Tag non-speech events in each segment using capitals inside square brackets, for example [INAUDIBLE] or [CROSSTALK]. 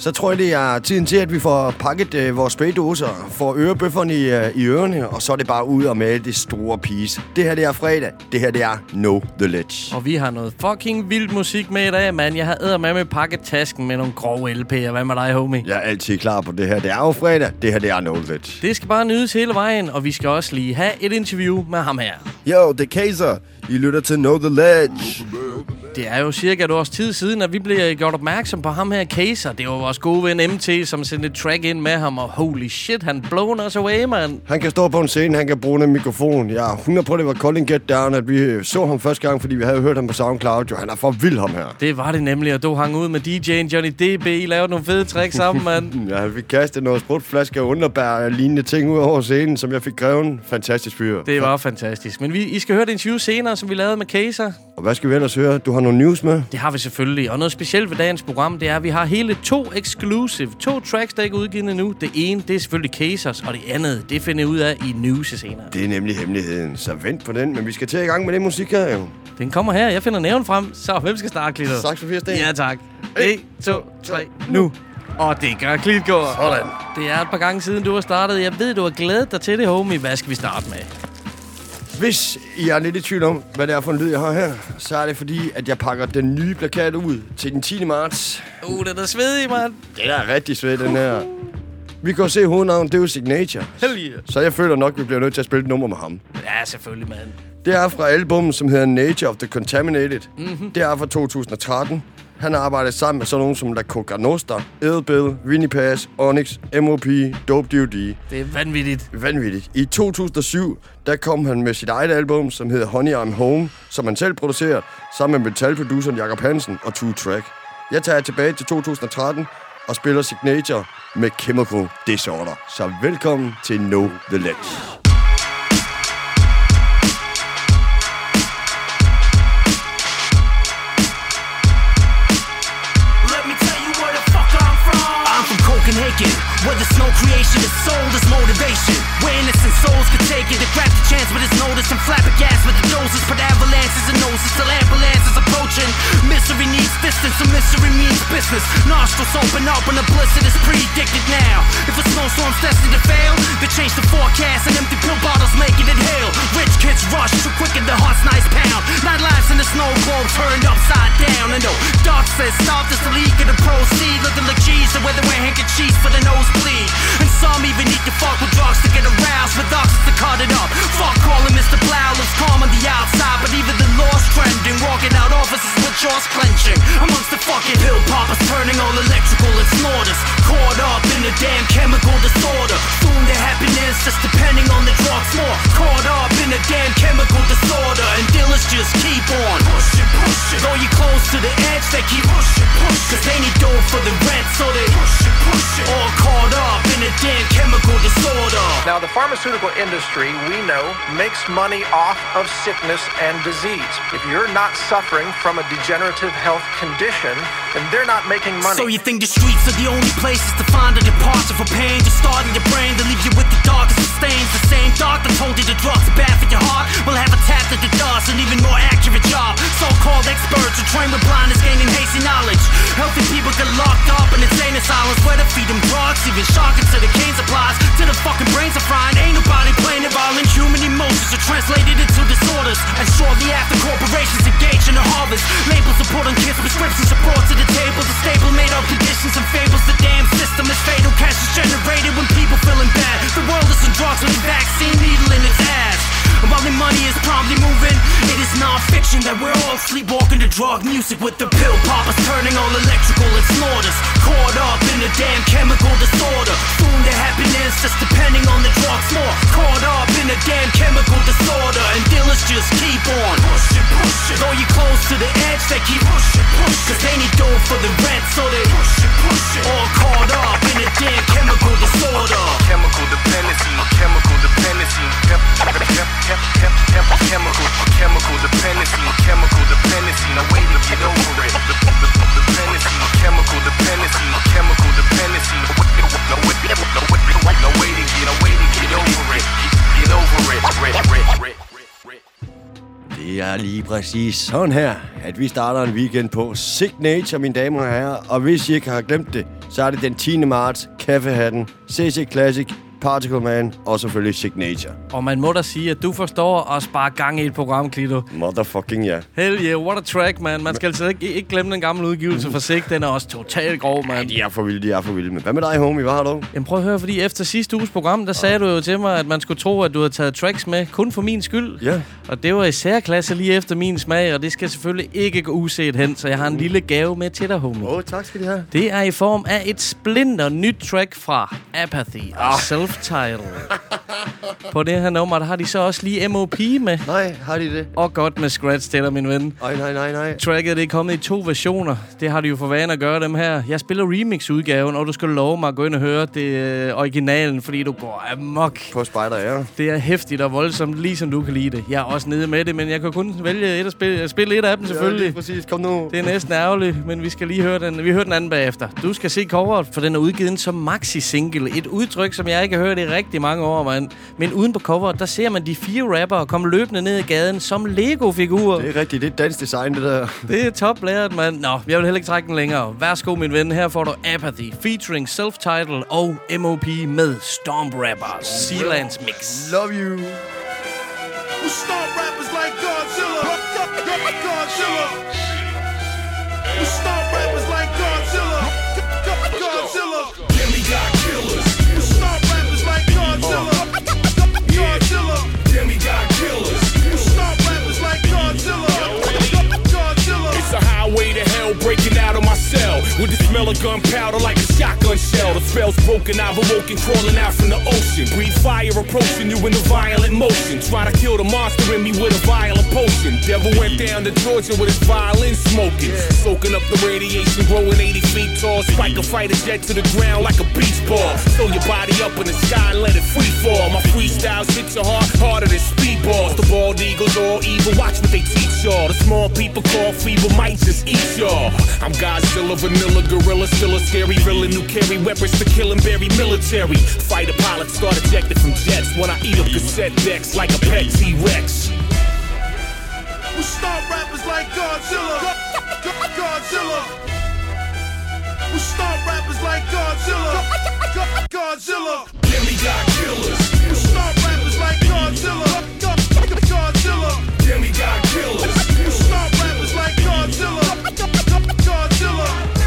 Så tror jeg, det er tiden til, at vi får pakket øh, vores spraydåser, får ørebøfferne i, øh, i ørerne, og så er det bare ud og male det store piece. Det her, det er fredag. Det her, det er No The Ledge. Og vi har noget fucking vild musik med i dag, mand. Jeg har med med pakket tasken med nogle grove LP'er. Hvad med dig, homie? Jeg er altid klar på det her. Det er jo fredag. Det her, det er No The Ledge. Det skal bare nydes hele vejen, og vi skal også lige have et interview med ham her. Yo, det er Kaiser. I lytter til Know The Ledge. Det er jo cirka et års tid siden, at vi blev gjort opmærksom på ham her, Kaiser. Det var vores gode ven MT, som sendte et track ind med ham, og holy shit, han blown us away, man. Han kan stå på en scene, han kan bruge en mikrofon. Er 100 på, det var Colin Get Down, at vi så ham første gang, fordi vi havde hørt ham på SoundCloud. Jo, han er for vild, ham her. Det var det nemlig, og du hang ud med DJ'en Johnny DB. I lavede nogle fede tricks sammen, mand. [LAUGHS] ja, vi kastede noget sprutflaske og underbær og lignende ting ud over scenen, som jeg fik greven. Fantastisk fyr. Det var fantastisk. Men vi, I skal høre det interview senere, som vi lavede med Kaiser. Og hvad skal vi ellers høre? Du har nogle news med? Det har vi selvfølgelig. Og noget specielt ved dagens program, det er, at vi har hele to exclusive. To tracks, der ikke er udgivet nu. Det ene, det er selvfølgelig Casers, og det andet, det finder ud af i news senere. Det er nemlig hemmeligheden, så vent på den. Men vi skal til i gang med det musik her, jo. Den kommer her. Jeg finder næven frem. Så hvem skal starte, Klitter? Tak for fire Ja, tak. 1, 2, 3, nu. Og det gør Klitgaard. Sådan. Det er et par gange siden, du har startet. Jeg ved, du har glædet dig til det, homie. Hvad skal vi starte med? Hvis I er lidt i tvivl om, hvad det er for en lyd, jeg har her, så er det fordi, at jeg pakker den nye plakat ud til den 10. marts. Uh, den er svedig, mand. Den er rigtig sved, den her. Vi kan jo se hovednavnet, det er jo Signature. Hell yeah. Så jeg føler nok, vi bliver nødt til at spille et nummer med ham. Ja, selvfølgelig, mand. Det er fra albumet, som hedder Nature of the Contaminated. Mm-hmm. Det er fra 2013. Han har arbejdet sammen med sådan nogen som La Coca Nostra, Edelbill, Winnie Pass, Onyx, MOP, Dope D.O.D. Det er vanvittigt. Vanvittigt. I 2007, der kom han med sit eget album, som hedder Honey I'm Home, som han selv producerer, sammen med metalproduceren Jakob Hansen og Two Track. Jeg tager tilbage til 2013 og spiller Signature med Chemical Disorder. Så velkommen til Know The Ledge. Where the snow creation is sold as motivation. Where innocent souls can take it. To grab the chance but it's noticed. And flabbergasted with the doses. Put avalanches and noses Till ambulances approaching. Misery needs distance So misery means business. Nostrils open up And the blizzard is predicted now. If a snowstorm's destined to fail They change the forecast And empty pill bottles making it hail Rich kids rush Too quick and the heart's nice pound. Night lives in the snow globe Turned upside down. And no dark says stop This the leak of the proceed Looking like cheese The weather wear handkerchiefs for the nosebleed. And some even need to fuck with drugs to get aroused with oxys to cut it up. Fuck calling Mr. Blau looks calm on the outside, but even the law's trending. Walking out offices with jaws clenching. Amongst the fucking pill poppers turning all electrical and snorters. Caught up in a damn chemical disorder. Soon their happiness just depending on the drugs more. Caught up in a damn chemical disorder. And dealers just keep on pushing, pushing. Though you're close to the edge, they keep pushing, pushing. Cause they need dough for the rent, so they pushing, pushing. All caught up in a damn chemical disorder. Now, the pharmaceutical industry, we know, makes money off of sickness and disease. If you're not suffering from a degenerative health condition, then they're not making money. So you think the streets are the only places to find a departure for pain? To start in your brain, to leave you with the darkest of stains. The same doctor told you the drugs bad for your heart. Will have a tap that the does an even more accurate job. So-called experts who train with blindness, gaining hazy knowledge. Healthy people get locked up in insane asylums where the feed them drugs, even shocking to the cane supplies. To the fucking brains are frying. Ain't nobody playing it violent. Human emotions are translated into disorders. And shortly after corporations engage in the harvest, labels are put on kids, prescriptions are brought to the table. The stable made up conditions and fables. The damn system is fatal. Cash is generated when people feeling bad. The world is on drugs with a vaccine needle in its ass. And while the money is promptly moving, it is non-fiction that we're all sleepwalking to drug music with the pill poppers turning all electrical and snorters. Caught up in a damn chemical disorder. Soon their happiness just depending on the drugs more. Caught up in a damn chemical disorder. And dealers just keep on pushing, pushing. Though you close to the edge, they keep pushing, pushing. Cause they need dough for the rent, so they pushing, pushing. All caught up in a damn chemical disorder. Chemical dependency, chemical dependency, chem- chem- Chem, chem, chem, dependency, chemical dependency. No way to get over it. The, the, dependency, chemical dependency, chemical dependency. No way, no way, no way, no way to get, no way to get over it. Get over it. Rit, rit, rit. Det er lige præcis sådan her, at vi starter en weekend på Signature, mine damer og herrer. Og hvis I ikke har glemt det, så er det den 10. marts, Kaffehatten, CC Classic, Particle Man og selvfølgelig Signature. Og man må da sige, at du forstår at spare gang i et program, Klito. Motherfucking ja. Hell yeah, what a track, man. Man skal altså ikke, ikke glemme den gamle udgivelse for sig. Den er også totalt grov, man. De er for vilde, de er for vilde. Men hvad med dig, homie? Hvad har du? Jamen prøv at høre, fordi efter sidste uges program, der sagde du jo til mig, at man skulle tro, at du havde taget tracks med kun for min skyld. Ja. Og det var i særklasse lige efter min smag, og det skal selvfølgelig ikke gå uset hen, så jeg har en lille gave med til dig, homie. Åh, oh, tak skal de have. Det er i form af et splinter nyt track fra Apathy og Self-Title. På det her nummer, der har de så også lige MOP med. Nej, har de det? Og godt med scratch dig, min ven. Ej, nej, nej, nej. Tracket det er kommet i to versioner. Det har de jo for vane at gøre dem her. Jeg spiller remix-udgaven, og du skal love mig at gå ind og høre det øh, originalen, fordi du går amok. På spejder, ja. Det er hæftigt og voldsomt, lige som du kan lide det. Jeg er også nede med det, men jeg kan kun vælge et at spille, spille et af dem Ja, selvfølgelig. lige præcis. Kom nu. Det er næsten ærgerligt, men vi skal lige høre den. Vi hører den anden bagefter. Du skal se coveret, for den er udgivet som maxi-single. Et udtryk, som jeg ikke hørt i rigtig mange år, mand. Men uden på coveret, der ser man de fire rappere komme løbende ned ad gaden som Lego-figurer. Det er rigtigt. Det er dansk design, det der. Det er toplæret, mand. Nå, jeg vil heller ikke trække den længere. Værsgo, min ven. Her får du Apathy, featuring Self-Title og MOP med Stomp Rappers. Sealands Mix. Love you. Stomp rappers With the smell of gunpowder like a shotgun shell. The spell's broken, I've awoken crawling out from the ocean. Breathe fire approaching you in a violent motion. Try to kill the monster in me with a violent potion. Devil went down to Georgia with his violin smoking. Soaking up the radiation, growing 80 feet tall. Spike a fighter jet to the ground like a beach ball. Throw your body up in the sky and let it free fall. My freestyles hit your heart harder than speedballs. The bald eagles all evil, watch what they teach y'all. The small people call feeble might just eat y'all. I'm Godzilla, vanilla, gorilla, still a scary villain Who carry weapons to kill and bury military Fighter pilots start ejected from jets When I eat up cassette decks like a pet T-Rex Who stomp rappers like Godzilla? Godzilla. Who stomp rappers like Godzilla? Godzilla. Demigod killers, Who stomp rappers like Godzilla? Godzilla. demigod killers Who stomp rappers like Godzilla? Godzilla.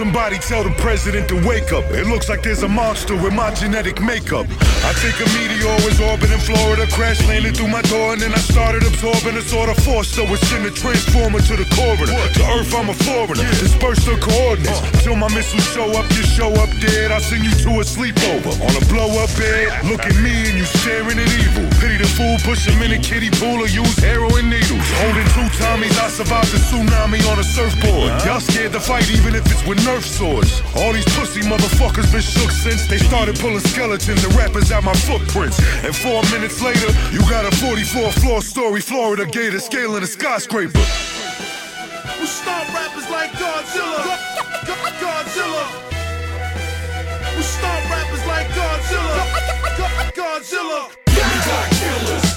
Somebody tell the president to wake up. It looks like there's a monster with my genetic makeup. I think a meteor was orbiting Florida, crash landed through my door, and then I started absorbing a sort of force, so it's in the transformer to the coroner. To Earth, I'm a foreigner. Disperse the coordinates. Till my missiles show up, you show up dead. I'll send you to a sleepover on a blow up bed. Look at me and you staring at evil. Pity the fool, push him in a kiddie pool or use heroin needles. Holding two Tommies, I survived the tsunami on a surfboard. Y'all scared to fight even if it's with Nerf swords. All these pussy motherfuckers been shook since they started pulling skeletons and rappers out my footprints. And four minutes later, you got a 44 floor story Florida gator scaling a skyscraper. We stomp rappers like Godzilla? Godzilla. Who stomp rappers like Godzilla? Godzilla. Demigod killers,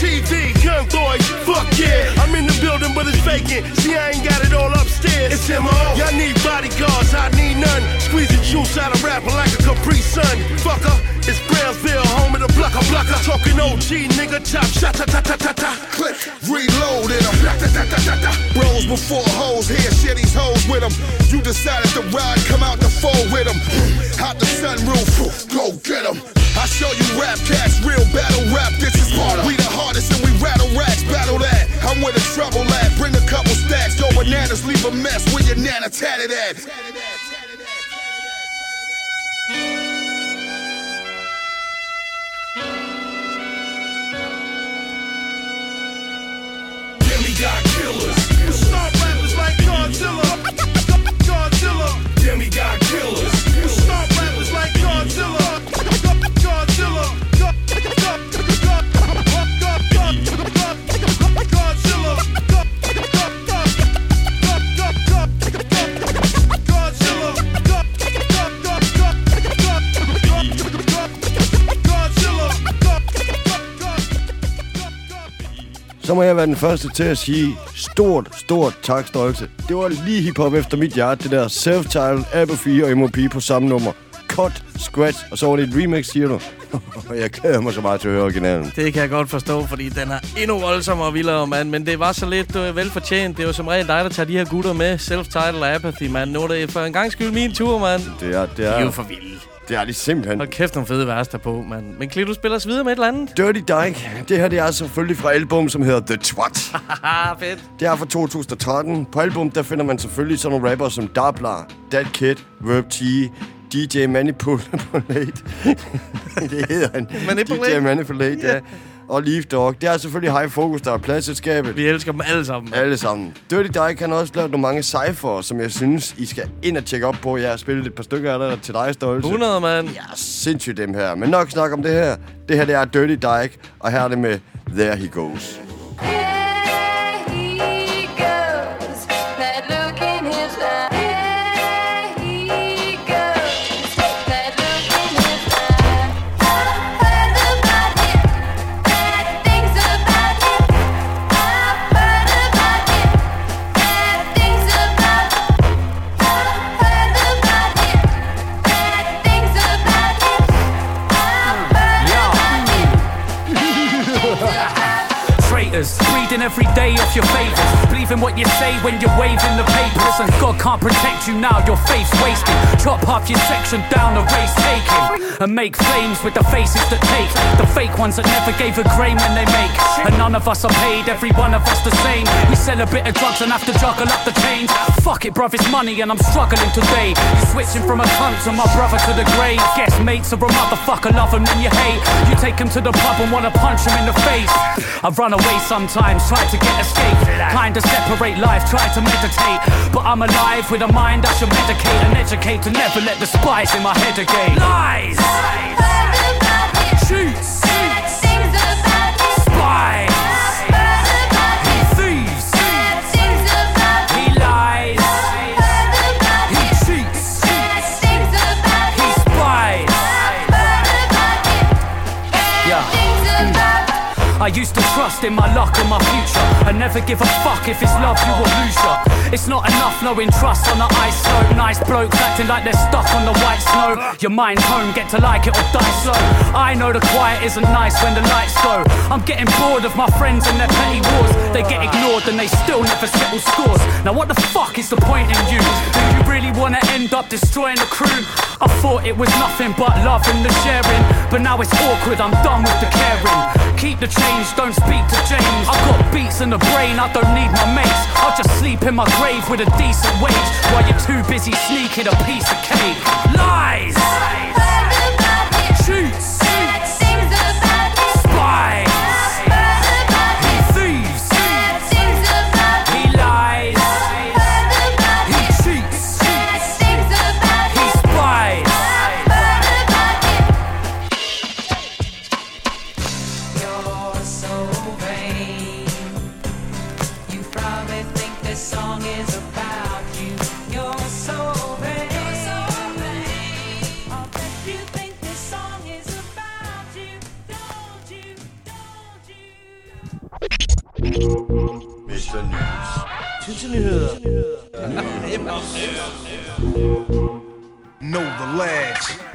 TV. Young boys, fuck yeah. I'm in the building, but it's vacant. See, I ain't got it MO. Y'all need bodyguards, I need none. Squeeze the juice out of rapper like a Capri Sun. Fucker, it's Brownsville, home of the blocker blocker. Talking OG, nigga, chop, shot, ta ta ta ta ta. Click, reload in them. Bros before hoes, here, shit these hoes with them. You decided to ride, come out the fold with them. Out the sunroof, go get them. I show you rap cats, real battle rap. This is harder. We the hardest and we rattle racks, battle that. I'm where the trouble at. Bring a couple stacks, go bananas, leave a mess where your nana tatted at. Demigod killers, Who stomp rappers like Godzilla? Godzilla. demigod killers så må jeg være den første til at sige stort, stort tak, Stolte. Det var lige hiphop efter mit hjerte, det der self-titled, Apathy og MOP på samme nummer. Cut, scratch, og så var det et remix, siger du. [LAUGHS] jeg glæder mig så meget til at høre originalen. Det kan jeg godt forstå, fordi den er endnu voldsommere og vildere, mand. Men det var så lidt uh, velfortjent. Det var som regel dig, der tager de her gutter med. Self-titled Apathy, mand. Nu er det for en gang skyld min tur, mand. Det er, det De er er, jo for vilde. Det er de simpelthen. Hold kæft, nogle fede vers på, mand. Men Kli, du spiller os videre med et eller andet. Dirty Dyke, det her det er selvfølgelig fra album, som hedder The Twat. [LAUGHS] Fedt. Det er fra 2013. På album, der finder man selvfølgelig sådan nogle rapper som Dabla, That Kid, Verb T, DJ Manipulate. [LAUGHS] det hedder han. Manipulate? DJ Manipulate, ja. Og Leaf Dog. Det er selvfølgelig High Focus, der er pladselskabet. Vi elsker dem alle sammen. Alle sammen. Dirty Dyke kan også lavet nogle mange cypher, som jeg synes, I skal ind og tjekke op på. Jeg har spillet et par stykker af der til dig, Stolte. 100, mand. Ja, sindssygt dem her. Men nok snak om det her. Det her, det er Dirty Dyke, og her er det med There He Goes. Every day off your favors. Believe in what you say when you're waving the papers. And God can't protect you now, your faith's wasted. Chop half your section down, a race taking. And make flames with the faces that take. The fake ones that never gave a grain when they make. And none of us are paid, every one of us the same. We sell a bit of drugs and have to juggle up the change. Fuck it, bruv, it's money and I'm struggling today. You switching from a cunt to my brother to the grave. Guess mates are a motherfucker, love him then you hate. You take him to the pub and wanna punch him in the face. I run away sometimes, try to get escape. Kinda separate life, try to meditate. But I'm alive with a mind I should medicate and educate to never let the spice in my head again. Lies! Shoots! Spies! I used to trust in my luck and my future. I never give a fuck if it's love you or lose ya. It's not enough knowing trust on the ice slope. Nice blokes acting like they're stuck on the white snow. Your mind's home, get to like it or die slow. I know the quiet isn't nice when the lights go. I'm getting bored of my friends and their petty wars. They get ignored and they still never settle scores. Now what the fuck is the point in you? Do you really wanna end up destroying the crew? I thought it was nothing but love and the sharing. But now it's awkward, I'm done with the caring. Keep the change, don't speak to James. I've got beats in the brain, I don't need my mates. I'll just sleep in my grave with a decent wage while you're too busy sneaking a piece of cake. Lies! Shoots! Know the lads.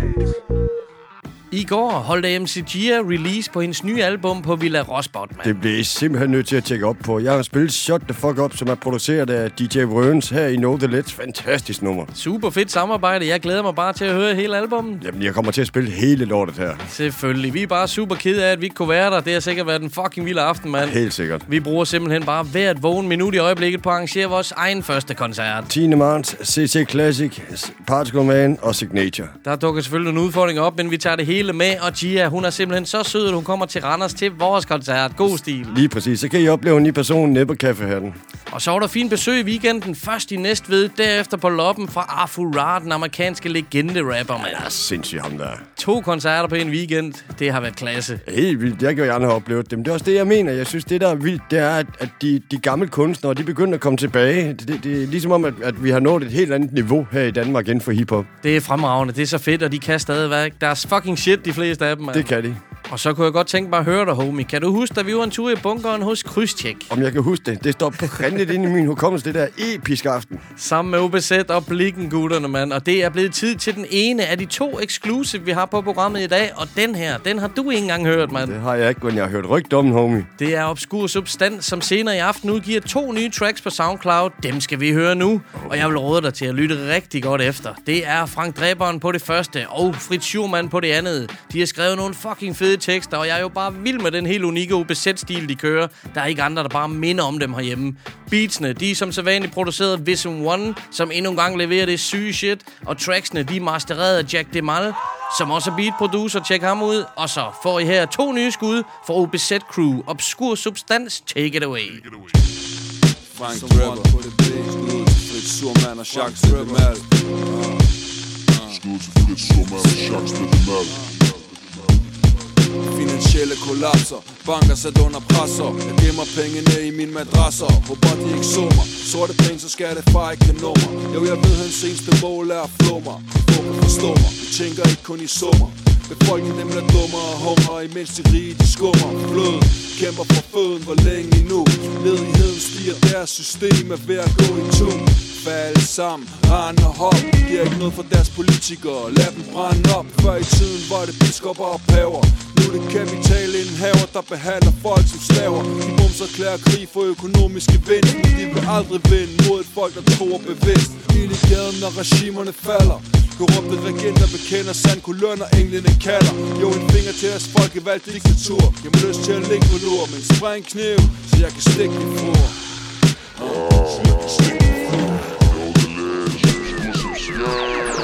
I går holdt MC Gia release på hendes nye album på Villa Rosbot, mand. Det bliver I simpelthen nødt til at tjekke op på. Jeg har spillet Shut the Fuck Up, som er produceret af DJ Røns her i Know The Let's. Fantastisk nummer. Super fedt samarbejde. Jeg glæder mig bare til at høre hele albumet. Jamen, jeg kommer til at spille hele lortet her. Selvfølgelig. Vi er bare super kede af, at vi ikke kunne være der. Det har sikkert været en fucking vild aften, mand. Helt sikkert. Vi bruger simpelthen bare hvert vågen minut i øjeblikket på at arrangere vores egen første koncert. 10. marts, CC Classic, Particle Man og Signature. Der dukker selvfølgelig nogle udfordringer op, men vi tager det hele med. Og Gia, hun er simpelthen så sød, at hun kommer til Randers til vores koncert. God stil. Lige præcis. Så kan I opleve en i person nede på kaffehatten. Og så var der fint besøg i weekenden. Først i Næstved, derefter på Loppen fra Arthur Ra, den amerikanske legende-rapper, mand. Ja, sindssygt ham der. To koncerter på en weekend. Det har været klasse. Helt vildt. Jeg kan jo gerne have oplevet dem. Det er også det, jeg mener. Jeg synes, det der er vildt, det er, at, at de, de gamle kunstnere, de begynder at komme tilbage. Det, det, det er ligesom om, at, at vi har nået et helt andet niveau her i Danmark inden for hiphop. Det er fremragende. Det er så fedt, og de kan stadigvæk deres fucking shit, de fleste af dem. mand. Det kan de. Og så kunne jeg godt tænke mig at høre dig, homie. Kan du huske, da vi var en tur i bunkeren hos Krydstjek? Om jeg kan huske det. Det står prændet ind i min hukommelse, det der episke aften. Sammen med OBZ og Blikken, gutterne, mand. Og det er blevet tid til den ene af de to exclusive, vi har på programmet i dag. Og den her, den har du ikke engang hørt, mand. Det har jeg ikke, men jeg har hørt om, homie. Det er Obskur Substans, som senere i aften udgiver to nye tracks på SoundCloud. Dem skal vi høre nu, og jeg vil råde dig til at lytte rigtig godt efter. Det er Frank Dræberen på det første, og Fritz Schurmann på det andet. De har skrevet nogle fucking fede tekster, og jeg er jo bare vild med den helt unikke OBZ-stil, de kører. Der er ikke andre, der bare minder om dem herhjemme. Beatsene, de er som sædvanligt produceret Visum One, som endnu en gang leverer det syge shit. Og tracksene, de er mastereret af Jack Demal, som også er beat producer. Tjek ham ud. Og så får I her to nye skud for OBZ Crew. Obskur Substans, take it away. Frank det beat Skud til Fritz Surman og Jacques Demal Skud til Fritz Surman og Jacques Demal. Finansielle kollapser. Banker sat under presser. Jeg gemmer pengene i min madrasser. Håber de ikke så mig Sorte penge, så skal det far ikke have nummer. Jo, jeg ved, hans eneste mål er at flå mig. Få kan forstå mig. Vi tænker ikke kun i summer. Befolkningen dem bliver dummere og hunger Imens de rige de skummer. Blød kæmper for føden. Hvor længe endnu? Ledigheden stiger. Deres system er ved at gå i tu Fald sammen. Rand og hop Giver ikke noget for deres politikere. Lad dem brænde op. Før i tiden var det biskopper og paver det kapitalindhaver Der behandler folk som slaver. De bumser klæder krig for økonomisk gevinst Men de vil aldrig vinde mod et folk der tror bevidst. Ild i gaden når regimerne falder. Korrupte regenter bekender sand når englene kalder. Jo, en finger til deres folkevalgte diktatur. Jeg må lyst til at ligge på lur med en sprængkniv Så jeg kan stikke din fror Jeg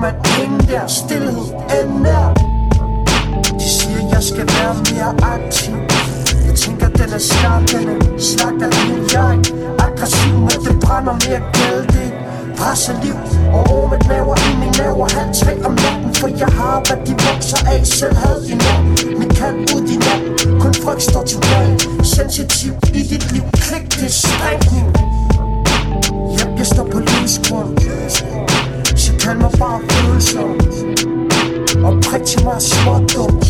man ingen der Stilhed end nær De siger jeg skal være mere aktiv. Jeg tænker den er skarp, den er slagter en jeg Aggressiv, men det brænder mere gæld. Det presser liv og ormet naver i min naver Halv tre om natten, for jeg har hvad de vokser af Selv havde i nat, min kald ud i nat Kun frygt står tilbage Sensitiv i dit liv, klik det sprængning Jeg jeg står på livsgrund. Så kald mig bare følelser Og prik til mig småt dumt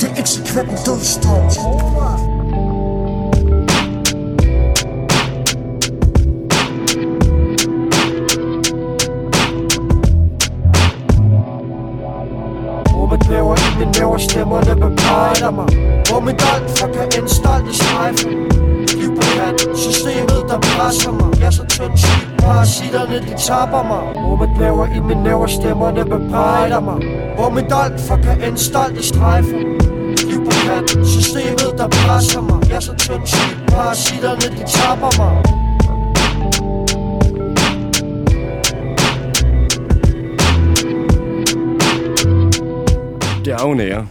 Det er eksekvent en dødstrøm Hvor man knæver i min næver stemmerne bebrejder mig. Hvor mit alt fucker en indstalle i strejfen mand systemet der presser mig. Jeg er så tynd syg, parasitterne de tapper mig. Rummet laver i min næver stemmerne bebrejder mig. Hvor mit alt for kan stolt i strejfen Liv på kant, systemet der presser mig. Jeg er så tynd syg, parasitterne de tapper mig. Det er jo en ære,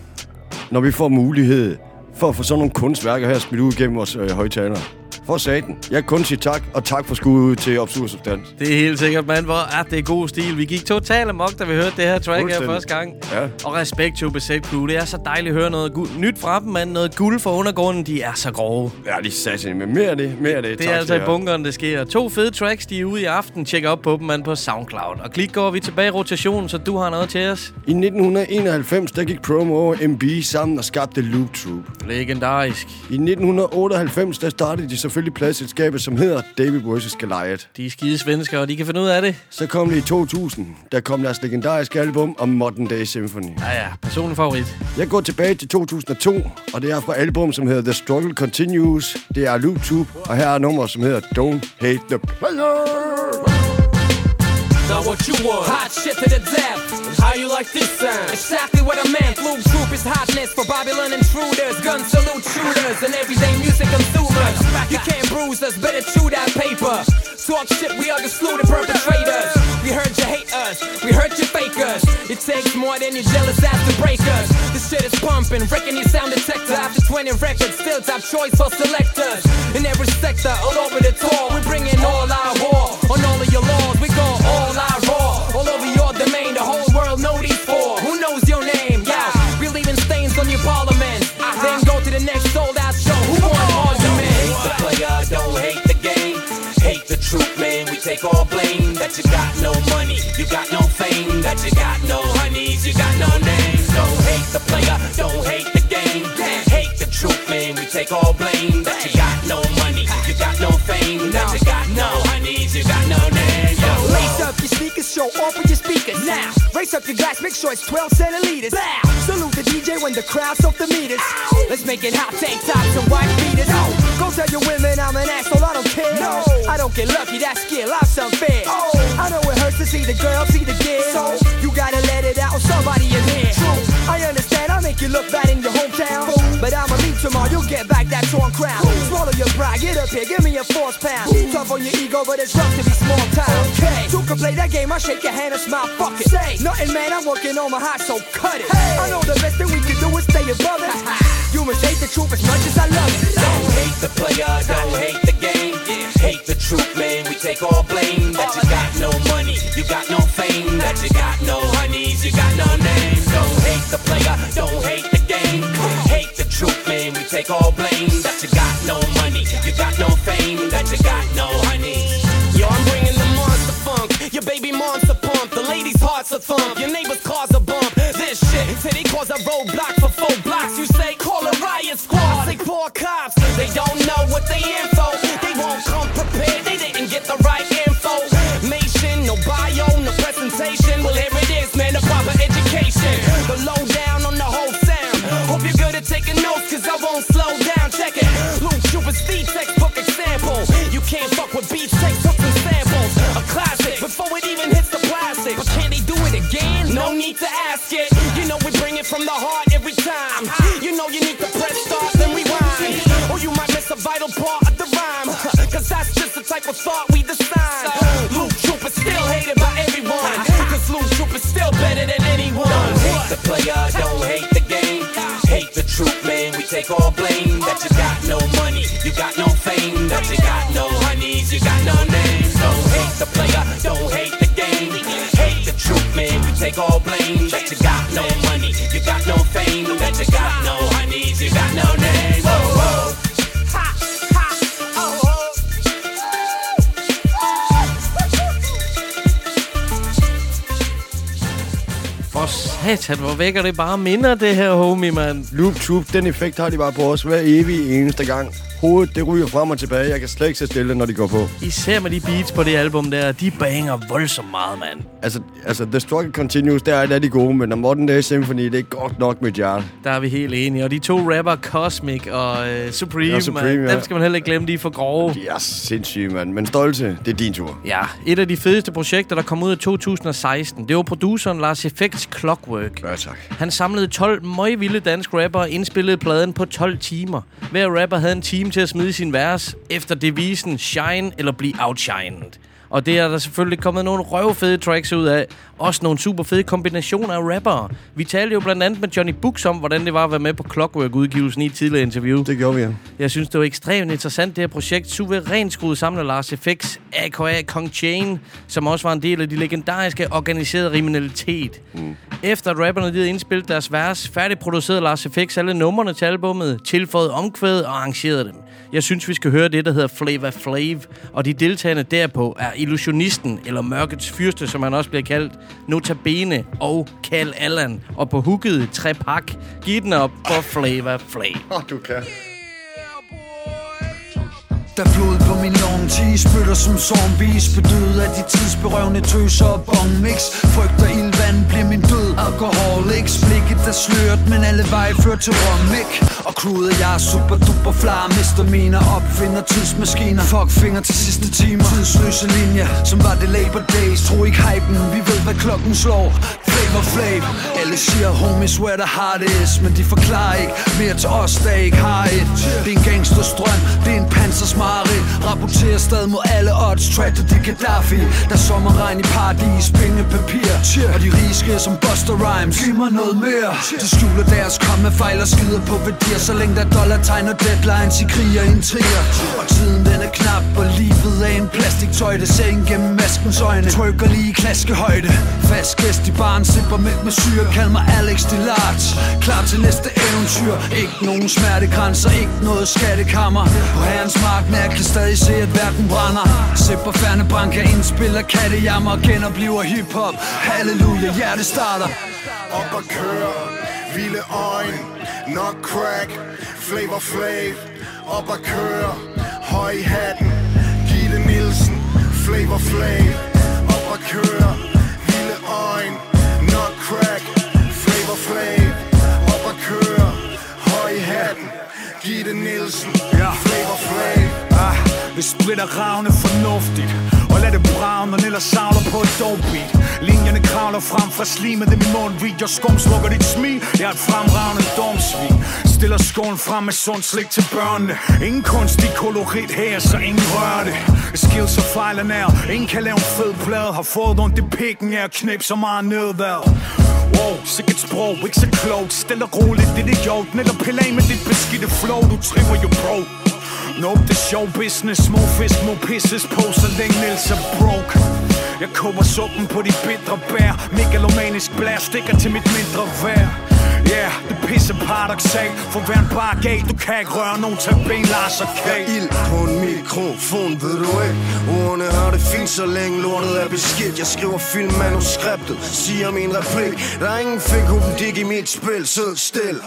når vi får mulighed for at få sådan nogle kunstværker her smidt ud gennem vores øh, højtalere. For satan. Jeg kan kun sige tak, og tak for skuddet til Obsur Substans. Det er helt sikkert, mand. Hvor er det god stil. Vi gik totalt amok, da vi hørte det her track her første gang. Ja. Og respekt til OBZ Crew. Det er så dejligt at høre noget nyt fra dem, mand. Noget guld fra undergrunden. De er så grove. Ja, de sagde men mere af det, mere af det. Det tak er altså i bunkeren, det sker. To fede tracks, de er ude i aften. Tjek op på dem, mand, på SoundCloud. Og klik går vi tilbage i rotationen, så du har noget til os. I 1991, der gik Promo og MB sammen og skabte Loop Troop. Legendarisk. I 1998, der startede de selvfølgelig pladselskabet, som hedder David vs. Goliath. De er skide svensker, og de kan finde ud af det. Så kom det i 2000, der kom deres legendariske album om Modern Day Symphony. Ja, ja. Personlig favorit. Jeg går tilbage til 2002, og det er fra album, som hedder The Struggle Continues. Det er Loop Troop, og her er nummer, som hedder Don't Hate the Player. Now what you want? Hot shit to the death. How you like this sound? Exactly what I meant. Loop group is hotness for Babylon intruders, gun salute shooters, and everyday music consumers. You can't bruise us, better chew that paper. Talk shit, we are the slew the perpetrators. We heard you hate us, we heard you fake us. It takes more than your jealous ass to break us. This shit is pumping, wrecking your sound detector. After 20 records, still top choice for selectors. In every sector, all over the tour, we bringing all our war. On all of your laws, we go all That you got no money, you got no fame. That you got no honeys, you got no names. Don't hate the player, don't hate the game. Hate the truth, man. We take all blame. That you got no money, you got no fame. That you got no honeys, you got no names. Yo, Raise up your speakers, show off with your speakers. Now, raise up your glass, make sure it's 12 centiliters. Bow. Salute the DJ when the crowd's off the meters. Ow. Let's make it hot, tank tops and white beaters. Go tell your women I'm an asshole, I don't care. No. I don't get lucky, that's skill, life's unfair. I know it hurts to see the girl, see the gear. So, you gotta let it out, somebody in here. I understand, I make you look bad in your hometown. But I'ma leave tomorrow, you'll get back that torn crown. Swallow your pride, get up here, give me a force pound. Tough on your ego, but it's rough to be small town. Okay, You can play that game, I shake your hand and smile, fuck it. Say, nothing man, I'm working on my heart, so cut it. Hey. I know the best thing we can do is stay above it. [LAUGHS] you must hate the truth as much as I love it. Don't hate the player, don't hate the. Hate That you got no honeys, you got no names. Don't hate the player, don't hate the game. Hate the truth, man. We take all blame. That you got no money, you got no fame. That you got no honeys. Yo, I'm bringing the monster funk. Your baby monster pump. The ladies' hearts are thump. Your neighbor's cars are bump. This shit, till they cause a roadblock for four blocks. You say, call a riot squad. Say, four cops. They don't know what they info. Take all blame. That you got no money, you got no fame. That you got no honeys, you got no names. Whoa, whoa. For satan, hvor vækker det bare minder, det her, homie, mand. Loop Troop, den effekt har de bare på os hver evig eneste gang. Hovedet, det ryger frem og tilbage. Jeg kan slet ikke sætte stille, når de går på. Især med de beats på det album der, de banger voldsomt meget, mand. Altså, altså The Struggle Continues, der er det de gode, men The Modern Day Symphony, det er godt nok med hjerte. Der er vi helt enige. Og de to rapper, Cosmic og uh, Supreme, Ja, Supreme, Supreme ja. dem skal man heller ikke glemme, de er for grove. De er sindssyge, mand. Men stolte, det er din tur. Ja, et af de fedeste projekter, der kom ud i 2016, det var produceren Lars Effects Clockwork. Ja, tak. Han samlede 12 møgvilde danske rapper og indspillede pladen på 12 timer. Hver rapper havde en time til at smide sin vers efter devisen Shine eller blive outshined. Og det er der selvfølgelig kommet nogle røvfede tracks ud af. Også nogle super fede kombinationer af rappere. Vi talte jo blandt andet med Johnny Books om, hvordan det var at være med på Clockwork-udgivelsen i et tidligere interview. Det gjorde vi, ja. Jeg synes, det var ekstremt interessant, det her projekt. Suverænt skruet sammen af Lars FX, a.k.a. Kong Chain, som også var en del af de legendariske organiserede kriminalitet. Mm. Efter at rapperne de havde indspillet deres vers, færdigproducerede Lars FX alle numrene til albummet, tilføjet omkvædet og arrangerede dem. Jeg synes, vi skal høre det, der hedder Flavor Flav, og de deltagende derpå er Illusionisten, eller Mørkets Fyrste, som han også bliver kaldt, Notabene og Cal Allan. Og på hooket Trepak, giv den op for Flavor Flav. Åh, oh, du kan. Der flod på min long tea spytter som zombies. Bedød af de tidsberøvende tøser og bongmix. Frygter ildvand bliver min død Alkoholics. Blikket er slørt men alle veje fører til Romik Og crewet jeg er super duper flar. Mister mine opfinder tidsmaskiner. Fuck finger til sidste timer. Tidsløse linjer, som var det Labor Days. Tro ikke hypen, vi ved hvad klokken slår. Flavor Flav. Alle siger homies where the heart is Men de forklarer ikke. Mere til os der ikke har et. Det er en gangsterstrøm, det er en Ferrari. Rapporterer stadig mod alle odds. Tragedy Gaddafi. Der er sommerregn i paradis, penge papir Og de rige som Buster Rhymes. Giv mig noget mere. De skjuler deres komme fejl og skider på værdier. Så længe der er dollartegn og deadlines i krig og intriger. Og tiden den er knap og livet er en plastiktøjde Ser ind gennem maskens øjne. Trykker lige i klaskehøjde. Fast gæst i baren, sipper mælk med syre. Kald mig Alex Delarge Klar til næste eventyr. Ikke nogen smertegrænser, ikke noget skattekammer. På herrens mark, men jeg kan stadig se at verden brænder Sipper færne banker, indspiller kattejammer Genoplever hiphop, halleluja, hjertet starter Op og køre, vilde øjne, nok crack, flavor flav. Op og køre, høj i hatten, Gitte Nielsen, flavor flav. Op og køre, vilde øjne, nok crack, flavor flav. Op og køre, høj i hatten, Gitte Nielsen, flavor flav vi splitter ravne fornuftigt Og lad det brage, når ellers savler på et dopebeat Linjerne kravler frem fra slimet i min mund Read your skum, slukker dit smil Jeg er et fremragende domsvin. Stiller skålen frem med sund slik til børnene. Ingen kunstig kolorit her, så ingen rør det. Skills og fejler nær. Ingen kan lave en fed plade. Har fået ondt i pikken af at knæppe så meget nedad Wow, sikkert sprog, ikke så klogt. Stille og roligt, det er det jo Eller pille af med dit beskidte flow. Du triver jo bro. Nope, det er show business. Små fisk må pisses på, så længe Niels er broke. Jeg koger suppen på de bitre bær. Megalomanisk blær stikker til mit mindre værd Yeah, det er pisse paradoxalt. For hver en bar galt, du kan ikke røre nogen til ben, Lars og Kate Ild på en mikrofon, ved du ikke? Ordene har det fint, så længe lortet er beskidt. Jeg skriver filmmanuskriptet, siger min replik. Der er ingen dig i mit spil, sid still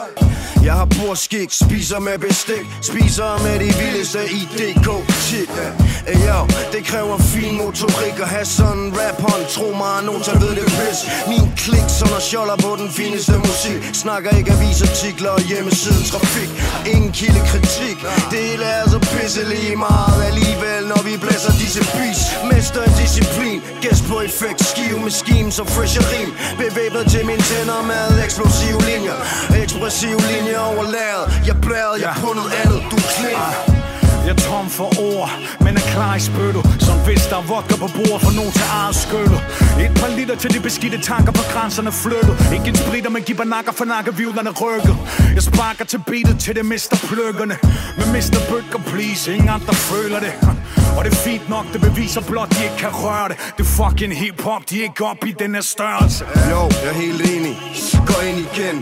Jeg har borskik, spiser med bestik. Spiser med de vildeste i DK Shit, yeah. yo, det kræver fin motorik At have sådan en rap-hånd. Tro mig, Nota ved det pis Min klik, som og sjoller på den fineste musik. Snakker ikke avisartikler og hjemmesidetrafik Ingen kildekritik. Det hele er så pisse lige meget Alligevel, når vi blæser disse beats. Mester disciplin. Gæst på effekt. Skive med schemes og fresh og rim. Bevæbnet til mine tænder med eksplosive linjer. Ekspressive linjer over lagret Jeg blæret, jeg på noget andet. Du klinger jeg er tom for ord, men er klar i spyttet. Som hvis der er vodka på bordet for nogen til eget skytte Et par liter til de beskidte tanker på grænserne flyttet. Ikke en spritter, men giver nakker for nakkevivlerne rykket. Jeg sparker til beatet til det mister pløkkerne Men mister bøkker, please, ingen andre føler det. Og det er fint nok, det beviser blot, de ikke kan røre det. Det er fucking hip-hop, de er ikke op i den her størrelse. Jo, jeg er helt enig. Gå ind igen.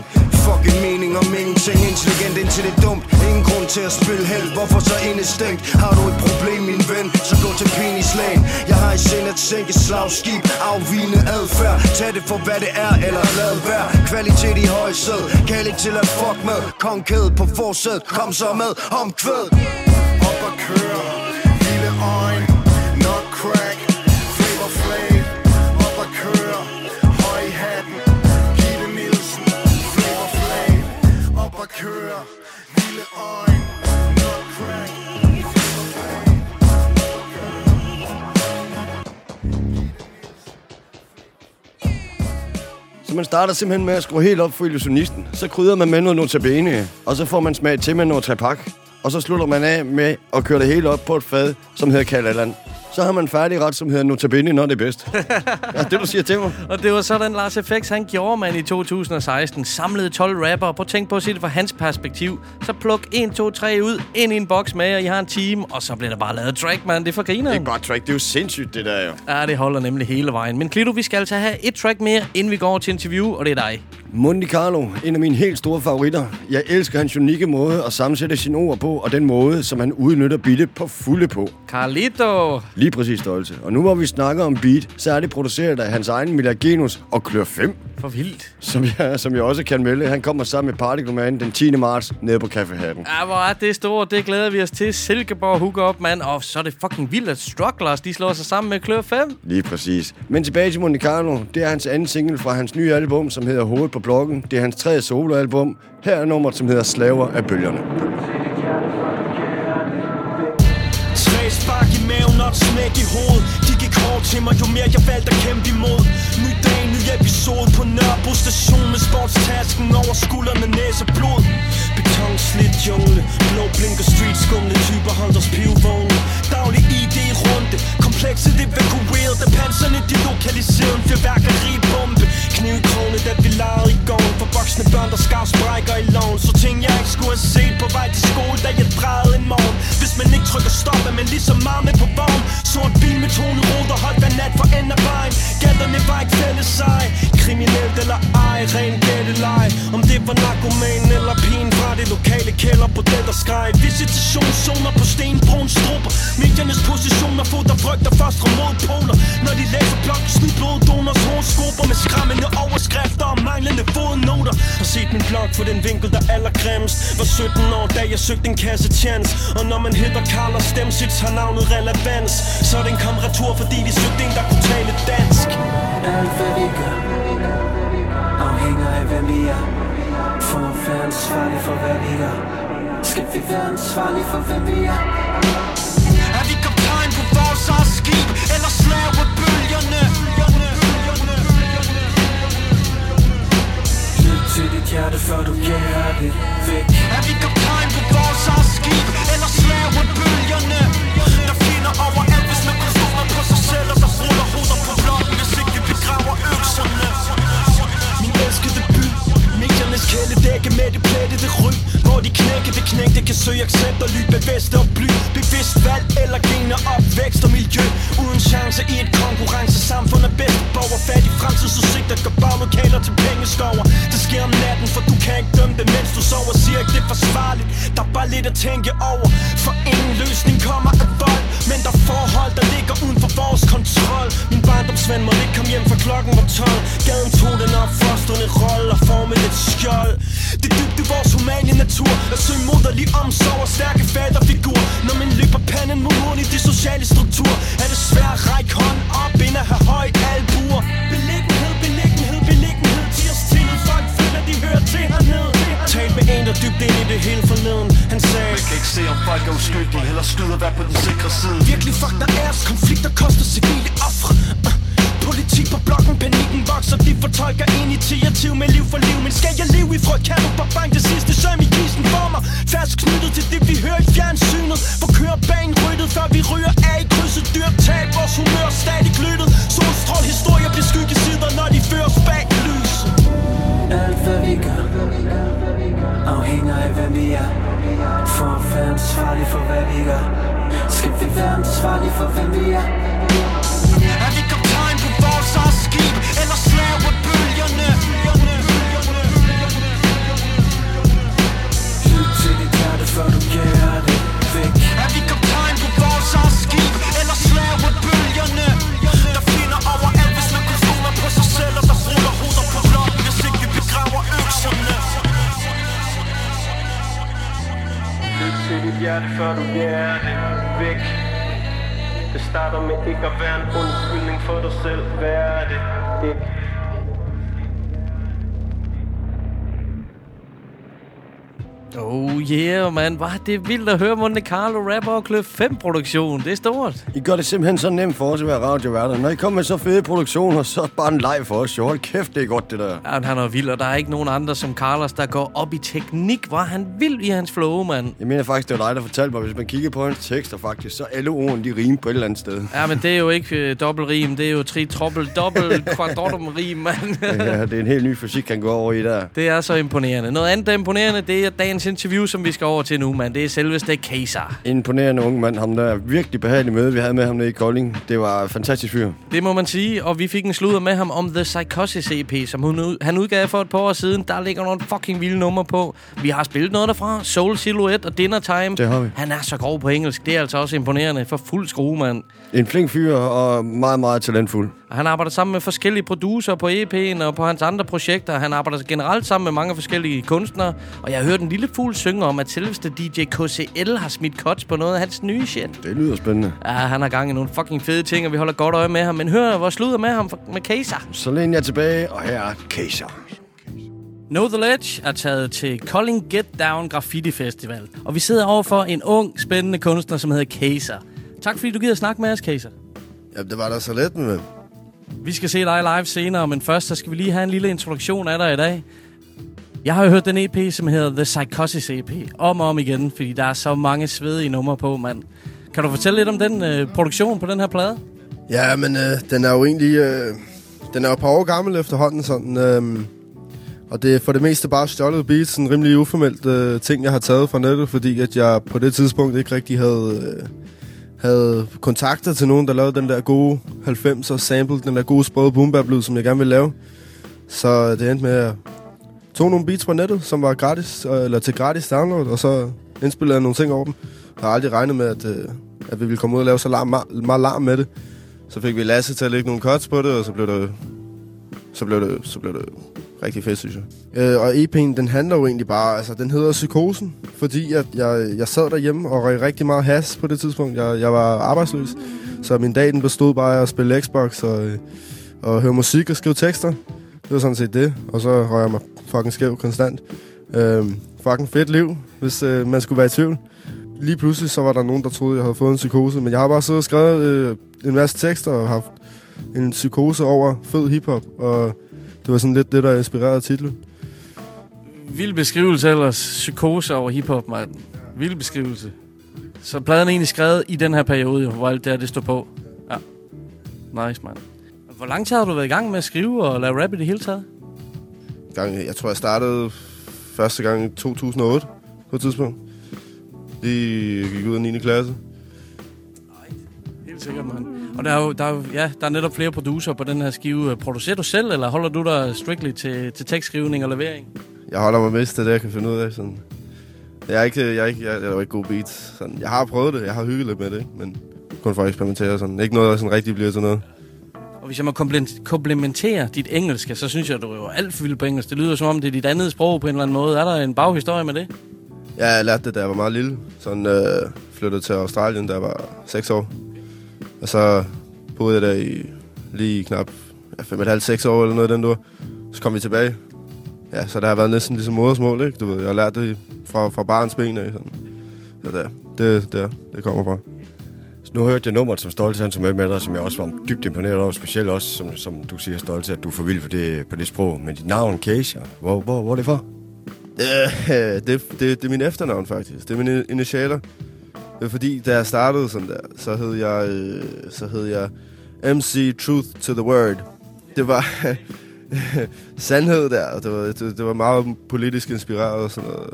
Fucking mening om ingenting Intelligent indtil det er dumt. Ingen grund til at spille held. Hvorfor så indestængt? Har du et problem, min ven? Så gå til penislagen Jeg har i sind at sænke slagskib. Afvigende adfærd. Tag det for hvad det er Eller lad være. Kvalitet i højsæd Kald ikke til at fuck med. Kongkæde på forsæd Kom så med omkvæd Op og køre, Så man starter simpelthen med at skrue helt op for illusionisten. Så krydder man med noget notabene, og så får man smag til med noget trepak. Og så slutter man af med at køre det hele op på et fad, som hedder Kalaland. Så har man færdig ret, som hedder notabene, når det er bedst. [LAUGHS] ja, det du siger til mig. Og det var sådan, Lars FX han gjorde man i 2016. Samlede 12 rapper. Prøv at tænke på at se det fra hans perspektiv. Så pluk 1, 2, 3 ud, ind i en boks med, og I har en team. Og så bliver der bare lavet track, man. Det er for griner. Ikke bare track, det er jo sindssygt, det der jo. Ja, det holder nemlig hele vejen. Men Klito, vi skal altså have et track mere, inden vi går til interview, og det er dig. Monte Carlo, en af mine helt store favoritter. Jeg elsker hans unikke måde at sammensætte sine ord på, og den måde, som han udnytter beatet på fulde på. Carlito! Lige præcis stolte. Og nu hvor vi snakker om beat, så er det produceret af hans egen Mila Genus og Klør 5. For vildt. Som jeg, som jeg også kan melde. Han kommer sammen med Partyglomanen den 10. marts nede på Kaffehatten. Ja, hvor er det stort. Det glæder vi os til. Silkeborg hooker op, mand. Og så er det fucking vildt, at Strugglers, de slår sig sammen med Klør 5. Lige præcis. Men tilbage til Monte Carlo. Det er hans anden single fra hans nye album, som hedder Hovedet på blokken. Det er hans tredje soloalbum. Her er nummeret, som hedder Slaver af bølgerne. Knæk i hovedet. De gik hårdt til mig, jo mere jeg valgte at kæmpe imod. Ny dag, ny episode på Nørrebro sportstasken over skuldrene, næse blod. Beton, slidt jungle Blå blinker street skumle typer Hunters pivvogne Daglig ID runde Komplekset evakueret Da panserne de lokaliserede En fyrværkeri bombe Kniv i Da vi legede i gården For voksne børn der skar sprækker i loven. Så ting jeg ikke skulle have set På vej til skole Da jeg drejede en morgen. Hvis man ikke trykker stop Er man lige så meget med på vogn. Sort bil med tone ruder Holdt hver nat for enden af vejen. Gatterne var ikke fælles sej Kriminelt eller ej Ren gætteleje Om det var narkoman eller pigen fra det lokale kælder på det der skreg Visitationszoner på stenbrun strupper. Mediernes positioner foder frygter først fra modpoler Når de læser blok snyd bloddonors horoskoper Med skræmmende overskrifter og manglende fodnoter. Har set min blog for den vinkel der er allergrimmest. Var 17 år da jeg søgte en kasse chance Og når man hedder Karl og Stemsits har navnet relevans. Så den kom retur fordi de søgte en der kunne tale dansk. Alt hvad vi gør Afhænger af hvem vi er. For at være ansvarlig for hvad vi gør. Skal vi være ansvarlige for hvem vi er? Er vi kaptajn på vores eget skib Eller slaver bølgerne? Lyt til dit hjerte før du giver det væk. Er vi kaptajn på vores eget skib Eller slaver bølgerne kælde dække med det plettede ry Hvor de knækkede knægte kan søge accept og lyd Bevidste og bly. Bevidst valg eller gener opvækst og miljø. Uden chance i et konkurrencesamfund er bedst borger. Fattig fremtidsudsigter gør baglokaler til pengeskover Det sker om natten for du kan ikke dømme det mens du sover. Siger ikke det er forsvarligt. Der er bare lidt at tænke over For ingen løsning kommer af vold. Men der er forhold der ligger uden for vores kontrol. Min barndomsven må ikke komme hjem fra klokken var 12 Gaden tog den opfostrende rolle og formede et skjold. Det dybte vores humane natur At søge moderlig omsorg og stærke faderfigur Når man løber panden mod muren i de sociale struktur Er det svært at række hånd op ind at have højt albuer. Beliggenhed, beliggenhed, beliggenhed Til os tillid, folk føler de hører til hernede. Tal med en, der dybt ind i det hele forleden. Han sagde Man kan ikke se om folk er uskyldige. Heller skyde og være på den sikre side. Virkelig fuck, der er konflikter koster civile ofre. Uh. Politik på blokken, panikken vokser. De fortolker initiativ med liv for liv. Men skal jeg leve i frygt, kan du bare banke det sidste søm i kisten for mig. Fast knyttet til det vi hører i fjernsynet. For kører banen ryddet, før vi ryger af i krydset. Dyrt tab, vores humør stadig klyttet Solstrål historier bliver skyggesider, når de føres bag lyset. Alt hvad vi gør Afhænger af hvem vi er. For at være ansvarlig for hvad vi gør. Skal vi være ansvarlige for hvem vi er? Er vi kaptajn på vores eget skib? Eller slaver bølgerne? Lyt til dit hjerte før du giver det til dit hjerte før du giver det væk. Det starter med ikke at være en undskyldning for dig selv. Hvad er det ikke? Oh yeah, man. Var det vildt at høre Monte Carlo rapper og Kløf 5 produktion. Det er stort. I gør det simpelthen så nemt for os at være radioværter. Når I kommer med så fede produktioner, så er det bare en leg for os. Jo, hold kæft, det er godt, det der. Ja, han er vild, og der er ikke nogen andre som Carlos, der går op i teknik. Er han vild i hans flow, mand. Jeg mener faktisk, det var dig, der fortalte mig, hvis man kigger på hans tekster faktisk, så alle ordene, de rimer på et eller andet sted. Ja, men det er jo ikke øh, dobbeltrim. Det er jo tri, trobbel, dobbelt, [LAUGHS] quadrotum rim, mand. ja, det er en helt ny fysik, han går over i der. Det er så imponerende. Noget andet, der er imponerende, det er dagens interview, som vi skal over til nu, mand. Det er selveste Kaiser. Imponerende ung mand, ham der er virkelig behagelig møde, vi havde med ham nede i Kolding. Det var fantastisk fyr. Det må man sige, og vi fik en sludder med ham om The Psychosis EP, som hun han udgav for et par år siden. Der ligger nogle fucking vilde numre på. Vi har spillet noget derfra. Soul Silhouette og Dinner Time. Det har vi. Han er så grov på engelsk. Det er altså også imponerende for fuld skrue, mand. En flink fyr og meget, meget talentfuld. Han arbejder sammen med forskellige producer på EP'en og på hans andre projekter. Han arbejder generelt sammen med mange forskellige kunstnere. Og jeg har hørt en lille fugl synge om, at selveste DJ KCL har smidt cuts på noget af hans nye shit. Det lyder spændende. Ja, han har gang i nogle fucking fede ting, og vi holder godt øje med ham. Men hør, hvor sluder med ham med Kaiser. Så læn jeg tilbage, og her er Kaiser. Know The Ledge er taget til Calling Get Down Graffiti Festival. Og vi sidder overfor en ung, spændende kunstner, som hedder Kaiser. Tak fordi du gider snakke med os, Kaiser. Ja, det var da så let med. Vi skal se dig live senere, men først så skal vi lige have en lille introduktion af dig i dag. Jeg har jo hørt den EP, som hedder The Psychosis EP, om og om igen, fordi der er så mange svedige numre på, mand. Kan du fortælle lidt om den øh, produktion på den her plade? Ja, men øh, den er jo egentlig... Øh, den er jo et par år gammel efterhånden, sådan... Øh, og det er for det meste bare stjålet beats, en rimelig uformelt øh, ting, jeg har taget fra nettet, fordi at jeg på det tidspunkt ikke rigtig havde, øh, havde kontakter til nogen, der lavede den der gode 90'er sample, den der gode sprøde boom bap lyd, som jeg gerne ville lave. Så det endte med at tog nogle beats på nettet, som var gratis, øh, eller til gratis download, og så indspillede jeg nogle ting over dem. Jeg har aldrig regnet med, at, øh, at vi ville komme ud og lave så larm, meget, meget larm med det. Så fik vi Lasse til at lægge nogle cuts på det, og så blev det, så blev det, så blev det rigtig fedt, synes jeg. Øh, og EP'en, den handler jo egentlig bare, altså den hedder Psykosen, fordi at jeg, jeg sad derhjemme og røg rigtig meget has på det tidspunkt. Jeg, jeg var arbejdsløs, så min dag den bestod bare af at spille Xbox og, øh, og høre musik og skrive tekster. Det var sådan set det, og så røg jeg mig fucking skæv konstant. Øh, fucking fedt liv, hvis øh, man skulle være i tvivl. Lige pludselig så var der nogen, der troede, jeg havde fået en psykose, men jeg har bare siddet og skrevet øh, en masse tekster og haft en psykose over fed hiphop, og det var sådan lidt det, der inspirerede titlen. Vild beskrivelse ellers. Psykose over hiphop, mand. Vild beskrivelse. Så pladen er egentlig skrevet i den her periode, hvor alt det her, det står på. Ja. Nice, mand. Hvor lang tid har du været i gang med at skrive og lave rap i det hele taget? Gang, jeg tror, jeg startede første gang i 2008 på et tidspunkt. Lige gik ud af 9. klasse. Helt sikkert, mand. Og der er jo, der er jo, ja, der er netop flere producer på den her skive. Producerer du selv, eller holder du dig strictly til, til tekstskrivning og levering? Jeg holder mig mest til det, jeg kan finde ud af. Sådan. Jeg er ikke, jeg er ikke, jeg, jeg er ikke god beats. Sådan. Jeg har prøvet det, jeg har hygget lidt med det, men kun for at eksperimentere. Sådan. Ikke noget, der sådan rigtig bliver til noget. Og hvis jeg må komplement- komplementere dit engelske, så synes jeg, at du er jo alt for vild på engelsk. Det lyder som om, det er dit andet sprog på en eller anden måde. Er der en baghistorie med det? Ja, jeg lærte det, da jeg var meget lille. Sådan øh, flyttede til Australien, da jeg var 6 år. Og så boede jeg der i lige knap ja, 5,5-6 år eller noget den der. Så kom vi tilbage. Ja, så det har været næsten ligesom modersmål, ikke? Du ved, jeg har lært det fra, fra barns ben af. Sådan. Så det, det, det, det kommer fra. Så nu hørte jeg nummeret som Stolte, han som med med dig, som jeg også var dybt imponeret over, specielt også, som, som du siger, Stolte, at du er for vild på det, på det sprog. Men dit navn, Keisha, hvor, hvor, hvor er det fra? Øh, [LAUGHS] det, det, det er min efternavn, faktisk. Det er mine initialer. Øh, fordi, da jeg startede sådan der, så hed jeg, øh, så hed jeg MC Truth to the Word. Det var [LAUGHS] sandhed der, og det var, det, det var meget politisk inspireret og sådan noget.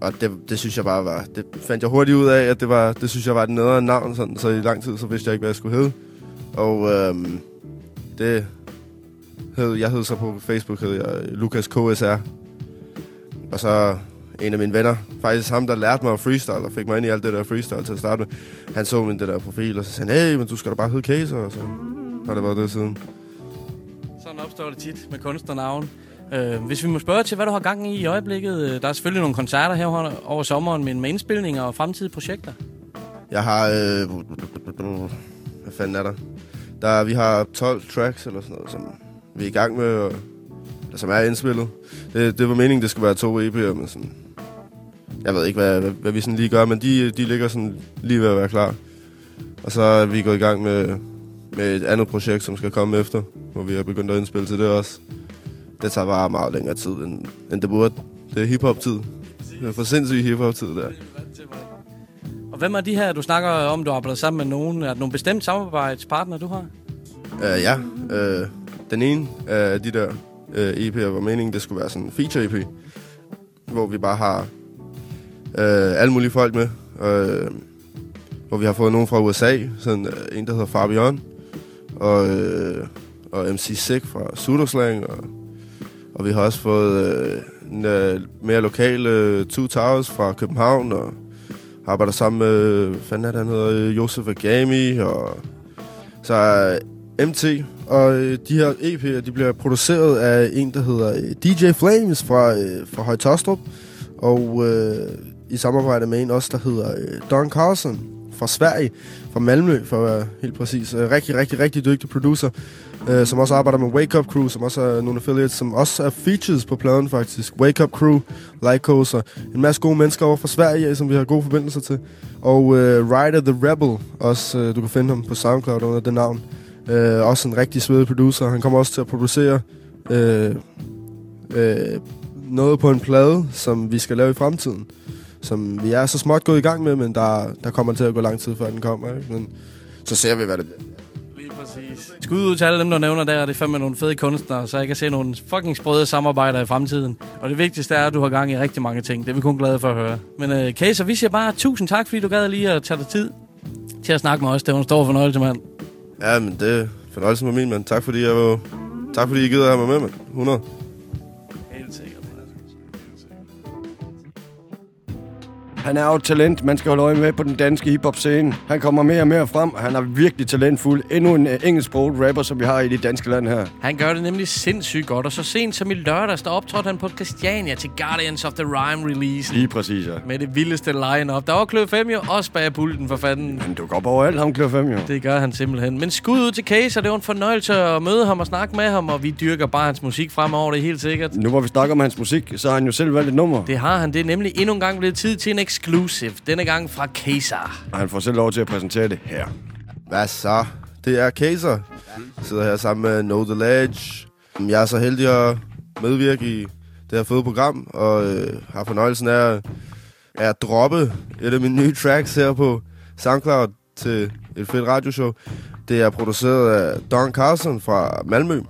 Og det, det synes jeg bare var... Det fandt jeg hurtigt ud af, at det var... Det synes jeg var et nedre navn, sådan, så i lang tid, så vidste jeg ikke, hvad jeg skulle hedde. Og øhm, det hed... Jeg hed så på Facebook, hed jeg øh, Lukas KSR. Og så en af mine venner, faktisk ham, der lærte mig at freestyle, og fik mig ind i alt det der freestyle til at starte med. Han så min det der profil, og så sagde han, hey, men du skal da bare hedde Kaser, og så har det været det siden. Sådan opstår det tit med kunstnernavn. Øh, hvis vi må spørge til, hvad du har gang i i øjeblikket. øh, Der er selvfølgelig nogle koncerter her over sommeren, men med indspilninger og fremtidige projekter. Jeg har... Øh, hvad fanden er der? der? Vi har 12 tracks eller sådan noget, som vi er i gang med, og, som er indspillet. Det, det var meningen, det skulle være to EP'er, men sådan... Jeg ved ikke, hvad, hvad, hvad vi sådan lige gør, men de, de ligger sådan lige ved at være klar. Og så er vi gået i gang med, med et andet projekt, som skal komme efter, hvor vi er begyndt at indspille til det også. Det tager bare meget længere tid, end, end det burde. Det er hiphop-tid. Det er for sindssygt hiphop-tid der. Og hvem er de her, du snakker om, du har arbejdet sammen med nogen? Er der nogle bestemt samarbejdspartnere, du har? Uh, ja, uh, den ene af de der uh, EP'er var meningen, det skulle være sådan en feature-EP, hvor vi bare har øh, alle mulige folk med. Øh, hvor vi har fået nogen fra USA, sådan øh, en, der hedder Fabian, og, øh, og MC Sick fra Sudoslang, og, og vi har også fået øh, en øh, mere lokal øh, Two Towers fra København, og arbejder sammen med, hvad fanden er det, han hedder, øh, Josef Agami, og så øh, er MT, og øh, de her EP'er, de bliver produceret af en, der hedder øh, DJ Flames fra, øh, fra Høje Tostrup, og øh, i samarbejde med en også, der hedder øh, Don Carlson fra Sverige, fra Malmø, for at være helt præcis. Øh, rigtig, rigtig, rigtig dygtig producer, øh, som også arbejder med Wake Up Crew, som også er nogle affiliates, som også er features på pladen faktisk. Wake Up Crew, Lycos og en masse gode mennesker over fra Sverige, som vi har gode forbindelser til. Og øh, Rider the Rebel, også øh, du kan finde ham på SoundCloud under det navn. Øh, også en rigtig svedig producer. Han kommer også til at producere øh, øh, noget på en plade, som vi skal lave i fremtiden. Som vi er så småt gået i gang med, men der, der kommer til at gå lang tid, før den kommer. Ikke? Men så ser vi, hvad det bliver. Lige præcis. Skud ud til alle dem, der nævner der, det er fandme nogle fede kunstnere, så jeg kan se nogle fucking sprøde samarbejder i fremtiden. Og det vigtigste er, at du har gang i rigtig mange ting. Det er vi kun glade for at høre. Men uh, Kæser, vi siger bare tusind tak, fordi du gad lige at tage dig tid til at snakke med os. Det var en stor fornøjelse, mand. Ja, men det er fornøjelsen med min, mand. Tak fordi jeg var... Tak fordi I gider at have mig med, mand. 100. Han er jo et talent, man skal holde øje med på den danske hiphop-scene. Han kommer mere og mere frem, og han er virkelig talentfuld. Endnu en uh, engelsksproget rapper, som vi har i det danske land her. Han gør det nemlig sindssygt godt, og så sent som i lørdags, der optrådte han på Christiania til Guardians of the Rhyme release. Lige præcis, ja. Med det vildeste line-up. Der var Kløv 5 jo også bag pulten for fanden. Han dukker op overalt, ham Kløv 5 jo. Det gør han simpelthen. Men skud ud til Case, og det var en fornøjelse at møde ham og snakke med ham, og vi dyrker bare hans musik fremover, det er helt sikkert. Nu hvor vi snakker om hans musik, så har han jo selv valgt et nummer. Det har han. Det er nemlig endnu en gang blevet tid til en exclusive. Denne gang fra Kaser. Og han får selv lov til at præsentere det her. Hvad så? Det er Kaser. Jeg sidder her sammen med Know The Ledge. Jeg er så heldig at medvirke i det her fede program, og øh, har fornøjelsen af at, at droppe et af mine nye tracks her på SoundCloud til et fedt radioshow. Det er produceret af Don Carlson fra Malmø.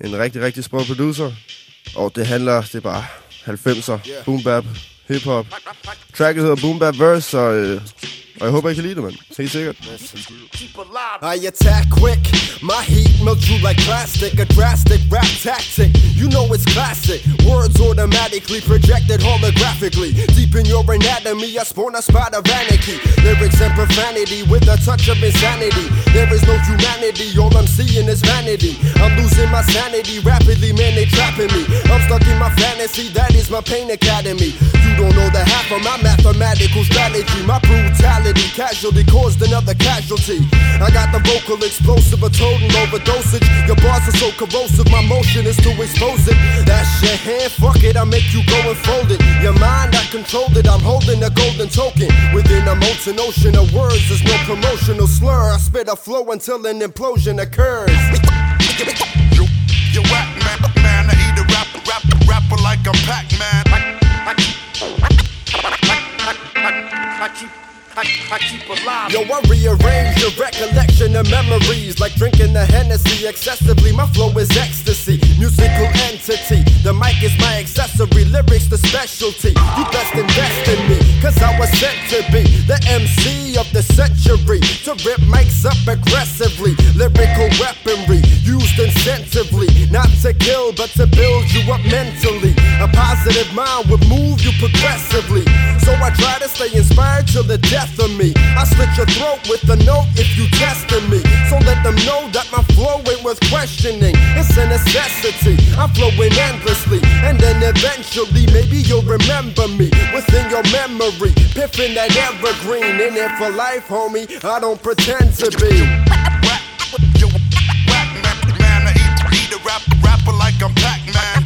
En rigtig, rigtig sprød producer. Og det handler, det er bare 90'er, boom bap, hip-hop. Tracket hedder Boom Bap Verse, og, og jeg håber, I kan lide det, mand. Helt sikkert. I attack quick, my heat melts you like plastic, a drastic rap tactic. You know it's classic. Words automatically projected holographically. Deep in your anatomy, I spawn a spot of anarchy. Lyrics and profanity with a touch of insanity. There is no humanity, all I'm seeing is vanity. I'm losing my sanity rapidly, man, they trapping me. I'm stuck in my fantasy, that is my pain academy. You don't know the half of my mathematical strategy. My brutality, casualty caused another casualty. I got the vocal explosive, a total overdosage. Your bars are so corrosive, my motion is to expose it. That's your hand, fuck it, I make you go and fold it. Your mind, I controlled it, I'm holding a golden token. Within a molten ocean of words, there's no promotional slur. I spit a flow until an implosion occurs. You, you whack man, man. I eat a rapper, rapper, rapper like I'm Pac-Man. I, I, I, I keep, I, I keep alive. Yo, I rearrange your recollection of memories like drinking the Hennessy excessively. My flow is ecstasy, musical entity. The mic is my accessory, lyrics the specialty. You best invest in me, cause I was sent to be the MC of the century. To rip mics up aggressively, lyrical weaponry used incentively. Not to kill, but to build you up mentally. A positive mind would move you progressively. I try to stay inspired till the death of me. I slit your throat with a note if you testing me. So let them know that my flow ain't worth questioning. It's a necessity. I'm flowing endlessly. And then eventually, maybe you'll remember me within your memory. Piffin that evergreen. In it for life, homie. I don't pretend to be. Rapper like I'm Pac-Man.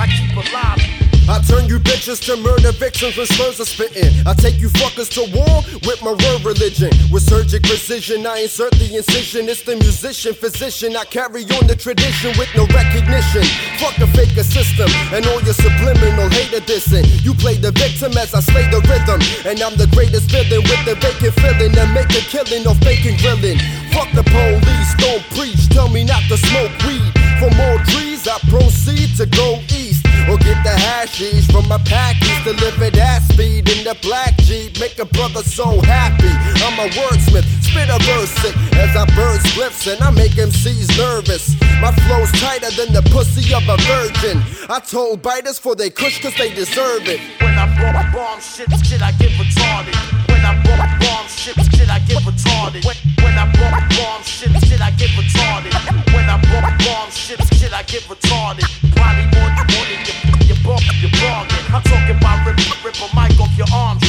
I keep alive. I turn you bitches to murder victims when slurs are spitting. I take you fuckers to war with my word religion. With surgic precision, I insert the incision. It's the musician, physician. I carry on the tradition with no recognition. Fuck a faker system and all your subliminal hater dissing. You play the victim as I slay the rhythm. And I'm the greatest villain with the vacant feeling and make a killing of faking grilling. Fuck the police, don't preach. Tell me not to smoke weed. For more trees, I proceed to go east. Or get the hashish from my packies Delivered at speed in the black Jeep. Make a brother so happy. I'm a wordsmith, spit a verse sick As I burn spliffs and I make MCs nervous. My flow's tighter than the pussy of a virgin. I told biters for they kush cause they deserve it. When I bomb, bomb shit, shit I get retarded. I bomb, bomb shit, I get retarded. When, when I bomb, bomb shit, I get retarded. When I bomb, bomb shit, I get retarded. Probably more, more than your, your, bar, your bargain. I'm talking about rip, a mic off your arms.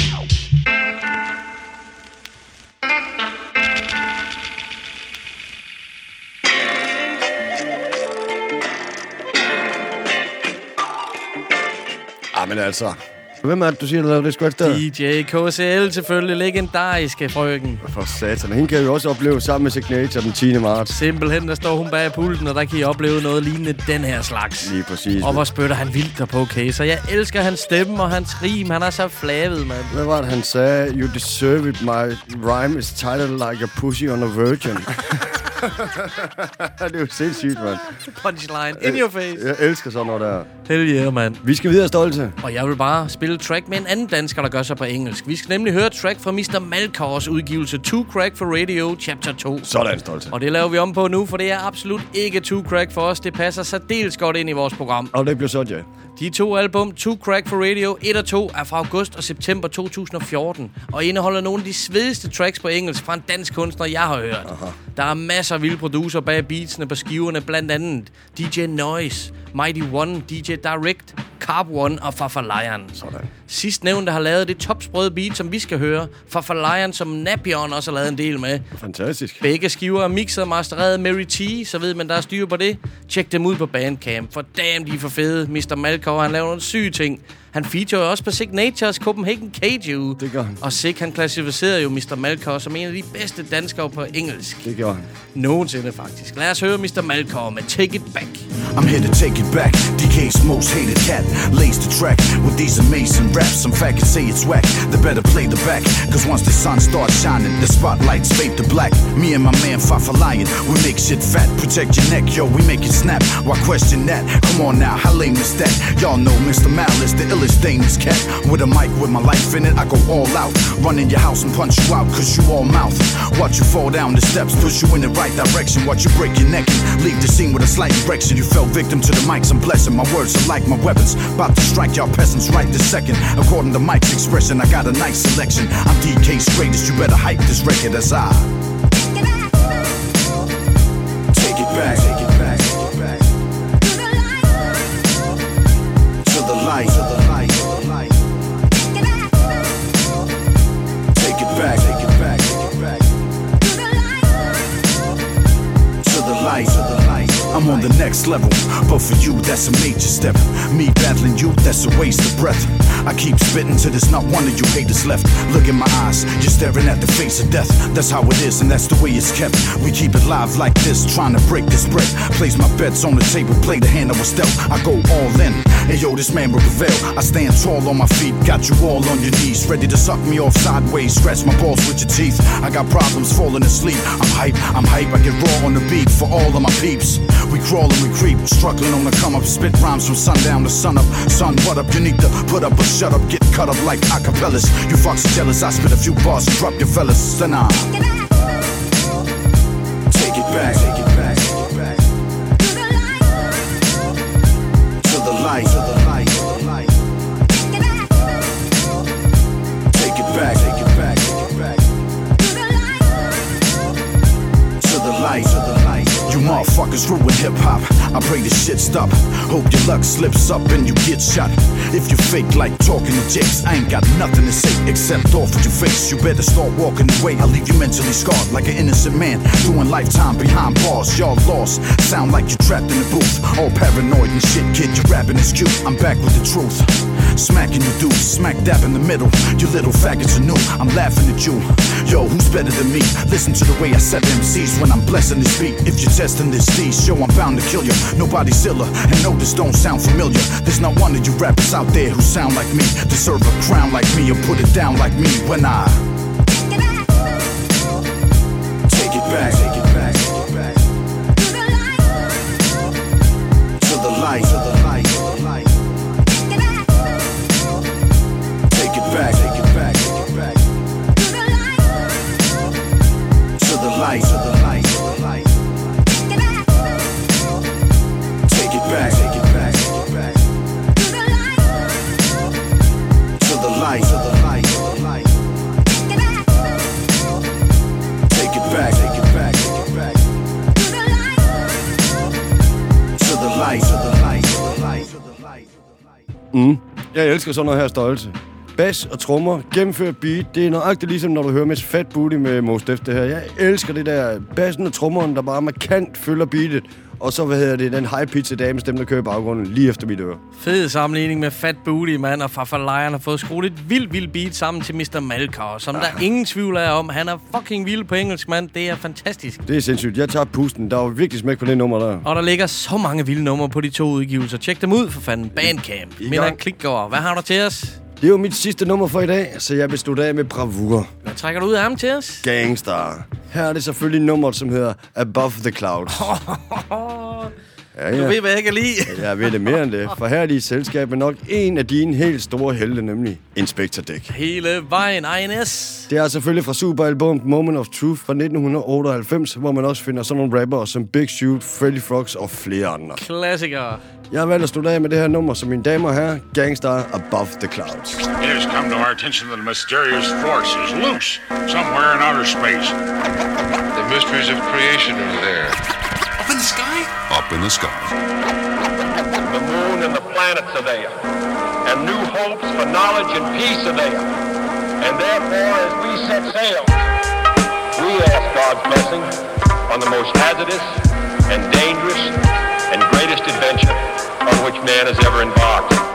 Altså, Hvem er det, du siger, der lavede det squat der? DJ KCL selvfølgelig, legendariske frøken. For satan. Hende kan vi også opleve sammen med Signature den 10. marts. Simpelthen, der står hun bag pulten, og der kan I opleve noget lignende den her slags. Lige præcis. Og hvor spytter han vildt der på, Case. Og jeg elsker hans stemme og hans rim. Han er så flavet, mand. Hvad var det, han sagde? You deserve it, my rhyme is tighter like a pussy on a virgin. [LAUGHS] [LAUGHS] det er jo sindssygt, mand. Punchline in your face. Jeg elsker sådan noget der. Hell yeah, mand. Vi skal videre, Stolte. Og jeg vil bare spille track med en anden dansker, der gør sig på engelsk. Vi skal nemlig høre track fra Mr. Malkors udgivelse Two Crack for Radio Chapter 2. Sådan, Stolte. Og det laver vi om på nu, for det er absolut ikke Two Crack for os. Det passer særdeles godt ind i vores program. Og det bliver så, ja. De to album, Two Crack for Radio 1 og 2, er fra august og september 2014, og indeholder nogle af de svedigste tracks på engelsk fra en dansk kunstner, jeg har hørt. Aha. Der er masser af vilde producer bag beatsene på skiverne, blandt andet DJ Noise, Mighty One, DJ Direct, Carb One og Fafa Lion. Sådan. Sidst nævnte har lavet det topsprøde beat, som vi skal høre. Fafa Lion, som Napion også har lavet en del med. Fantastisk. Begge skiver er mixet og mastereret Mary T, så ved man, der er styr på det. Tjek dem ud på Bandcamp, for damn, de er for fede. Mr. Malkov, han laver nogle syge ting. Han featurer også på Signatures Copenhagen Cage Det gør han. Og Sig, han klassificerede jo Mr. Malkov som en af de bedste danskere på engelsk. Det gør han. Nogensinde faktisk. Lad os høre Mr. Malkov med Take It Back. I'm here to take it back. DK's most hated cat lays the track with these amazing raps. Some faggots say it's whack. They better play the back. Cause once the sun starts shining, the spotlights fade to black. Me and my man Fafa Lion, we make shit fat. Protect your neck, yo, we make it snap. Why question that? Come on now, how lame is that? Y'all know Mr. Malice, the illest thing is cat. With a mic with my life in it, I go all out. Run in your house and punch you out, cause you all mouth. Watch you fall down the steps, push you in the right direction. Watch you break your neck and leave the scene with a slight erection. You fell victim to the mics, I'm blessing. My words are like my weapons. About to strike y'all peasants right this second. According to Mike's expression, I got a nice selection. I'm DK's greatest, you better hype this record as I take it back. Take it back. Next level, but for you, that's a major step. Me battling you, that's a waste of breath. I keep spitting till there's not one of you haters left. Look in my eyes, you're staring at the face of death. That's how it is, and that's the way it's kept. We keep it live like this, trying to break this bread. Place my bets on the table, play the hand I was dealt. I go all in. Hey yo, this man will prevail. I stand tall on my feet, got you all on your knees, ready to suck me off sideways, scratch my balls with your teeth. I got problems falling asleep. I'm hype, I'm hype. I get raw on the beat for all of my peeps. We crawl and we creep, struggling on the come up. Spit rhymes from sundown to sun up. Son, what up? You need to put up or shut up. Get cut up like acapellas. You fucks jealous. I spit a few bars, drop your fellas. Then I take it back. Motherfuckers ruin hip hop. I pray this shit stop. Hope your luck slips up and you get shot. If you fake like talking to Jakes, I ain't got nothing to say except off with your face. You better start walking away. I'll leave you mentally scarred like an innocent man doing lifetime behind bars. Y'all lost. Sound like you're trapped in a booth. All paranoid and shit, kid. Your rapping is cute. I'm back with the truth. Smacking you dudes, smack dab in the middle. You little faggots are new. I'm laughing at you. Yo, who's better than me? Listen to the way I set MCs when I'm blessing this beat. If you're testing this steez, show I'm bound to kill you. Nobody's iller, and no, this don't sound familiar. There's not one of you rappers out there who sound like me, deserve a crown like me, or put it down like me when I take it back. Mm. Jeg elsker sådan noget her stolte. Bas og trommer, gennemført beat. Det er nøjagtigt ligesom, når du hører med Fat Booty med Mos Def, det her. Jeg elsker det der bassen og trommeren, der bare markant følger beatet. Og så, hvad hedder det, den high pitch dame stemme, der kører i baggrunden lige efter mit øre. Fed sammenligning med Fat Booty, mand, og Farfar Lion har fået skruet et vildt, vildt beat sammen til Mr. Malkar, som der er ingen tvivl er om. Han er fucking vild på engelsk, mand. Det er fantastisk. Det er sindssygt. Jeg tager pusten. Der var virkelig smæk på det nummer der. Og der ligger så mange vilde numre på de to udgivelser. Tjek dem ud for fanden. Bandcamp. Minder. Klikgaard. Hvad har du til os? Det er jo mit sidste nummer for i dag, så jeg vil slutte af med bravur. Hvad trækker du ud af ham til os? Gangstar. Her er det selvfølgelig nummeret, som hedder Above the Clouds. [LAUGHS] Ja, Du ved, hvad jeg kan lide. Jeg ved det mere end det, for her er de i selskab med nok en af dine helt store helte, nemlig Inspector Deck. Hele vejen, INS. Det er selvfølgelig fra superalbum Moment of Truth fra 1998, hvor man også finder sådan nogle rappere som Big Shoot, Freddy Frogs og flere andre. Klassiker. Jeg har valgt at slutte af med det her nummer, som mine damer og herrer, Gangstar Above the Clouds. It has come to our attention that a mysterious force is loose somewhere in outer space. The mysteries of creation are there. Up in the sky? Up in the sky. The moon and the planets are there. And new hopes for knowledge and peace are there. And therefore, as we set sail, we ask God's blessing on the most hazardous and dangerous and greatest adventure on which man has ever embarked.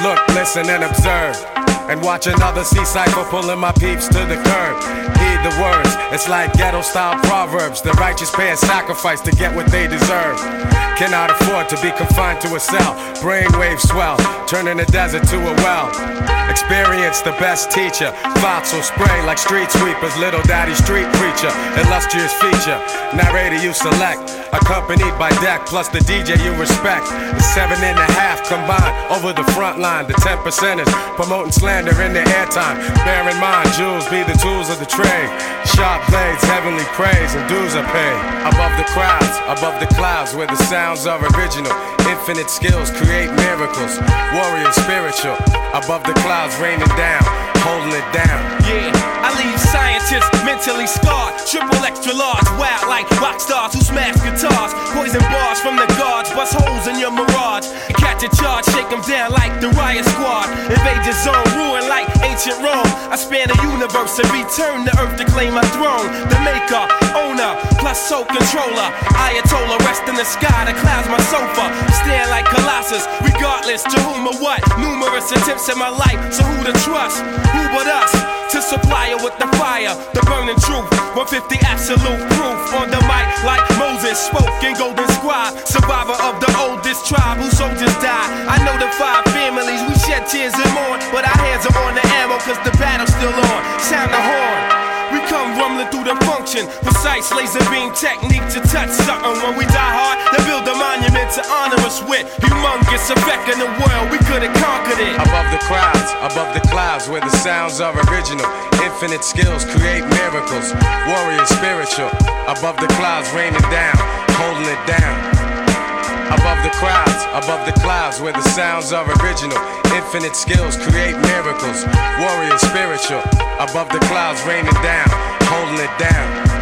Look, listen, and observe. And watch another sea cycle pulling my peeps to the curb. Heed the words, it's like ghetto style proverbs. The righteous pay a sacrifice to get what they deserve. Cannot afford to be confined to a cell. Brainwave swell, turning the desert to a well. Experience the best teacher. Thoughts will spray like street sweepers. Little daddy street preacher. Illustrious feature. Narrator you select. Accompanied by deck plus the DJ you respect. The seven and a half combined over the front line. The ten percenters promoting slander in their airtime. Bear in mind, jewels be the tools of the trade. Sharp blades, heavenly praise, and dues are paid. Above the crowds, above the clouds, where the sounds are original. Infinite skills create miracles. Warrior spiritual. Above the clouds, raining down, holding it down. Yeah, I leave scientists mentally scarred. Triple extra large, wild like rock stars who smash guitars. Poison bars from the guards, bust holes in your mirage. Catch a charge, shake them down like the riot squad. Invade the zone, ruin like ancient Rome. I span the universe and return to earth to claim my throne. The maker, owner, plus soul controller. Ayatollah, rest in the sky, the clouds my sofa. Stand like Colossus, regardless to whom or what. Numerous attempts in my life, so who to trust? Who but us? To supply her with the fire, the burning truth. 150 absolute proof on the mic, like Moses spoke in Golden Squad. Survivor of the oldest tribe whose soldiers died. I know the five families, we shed tears and mourn. But our hands are on the ammo, cause the battle's still on. Sound the horn. We come rumbling through the function. Precise laser beam technique to touch something. When we die hard, they build a monument to honor us with. Humongous effect in the world, we could have conquered it. Above the crowds, above the clouds, where the sounds are original. Infinite skills create miracles. Warrior spiritual. Above the clouds, raining down, holding it down. Above the crowds, above the clouds, where the sounds are original. Infinite skills create miracles. Warrior spiritual. Above the clouds, raining down, holding it down.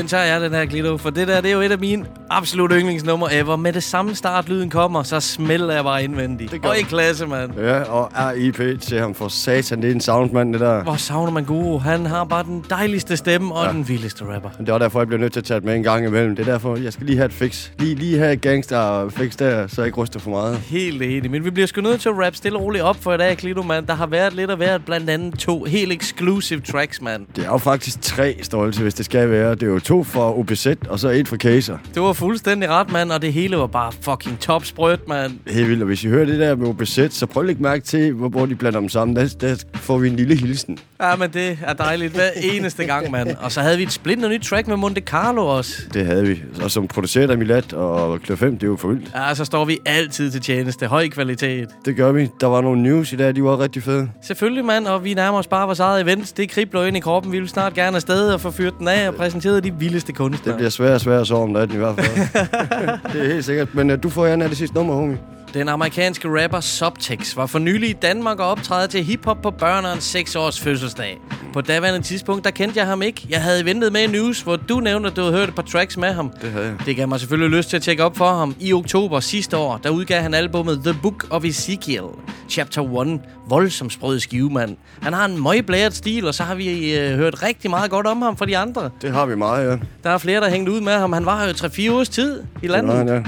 Den tager jeg, den her Glido, for det der, det er jo et af mine Absolut yndlingsnummer ever. Med det samme start, lyden kommer, så smelter jeg bare indvendigt. Det gør og i klasse, mand. Ja, og R.I.P. til ham for satan. Det er en soundmand, det der. Hvor savner man Guru. Han har bare den dejligste stemme og Ja. den vildeste rapper. Det er også derfor, jeg bliver nødt til at tage det med en gang imellem. Det er derfor, jeg skal lige have et fix. Lige, lige have et gangster-fix der, så jeg ikke ryster for meget. Helt enig. Men vi bliver sgu nødt til at rap stille og roligt op for i dag, Klito, mand. Der har været lidt af hvert, blandt andet to helt exclusive tracks, mand. Det er jo faktisk tre stolte, hvis det skal være. Det er jo to fra OBZ, og så et fra Kaser. Det var fuldstændig ret, mand, og det hele var bare fucking top sprødt, mand. Helt vildt. Og hvis I hører det der med OBZ, så prøv at lægge mærke til, hvor, hvor de blander dem sammen. Der, der får vi en lille hilsen. Ja, men det er dejligt hver eneste gang, mand. Og så havde vi et splinter nyt track med Monte Carlo også. Det havde vi. Og som produceret af Milat og Klør 5, det er jo for vildt. Ja, så står vi altid til tjeneste. Høj kvalitet. Det gør vi. Der var nogle news i dag, de var rigtig fede. Selvfølgelig, mand, og vi nærmer os bare vores eget event. Det kribler ind i kroppen. Vi vil snart gerne afsted og få fyret den af og præsenteret de vildeste kunstnere. Det bliver svært og svært at sove om natten i hvert fald. [LAUGHS] det er helt sikkert. Men uh, du får gerne af det sidste nummer, homie. Den amerikanske rapper Subtex var for nylig i Danmark og optræde til hiphop på børnerens 6 års fødselsdag. På daværende tidspunkt, der kendte jeg ham ikke. Jeg havde ventet med news, hvor du nævnte, at du havde hørt et par tracks med ham. Det havde jeg. Det gav mig selvfølgelig lyst til at tjekke op for ham. I oktober sidste år, der udgav han albumet The Book of Ezekiel, Chapter 1. Voldsom sprød skive, mand. Han har en møgblæret stil, og så har vi øh, hørt rigtig meget godt om ham fra de andre. Det har vi meget, ja. Der er flere, der hængt ud med ham. Han var jo 3-4 års tid i landet. var han, ja.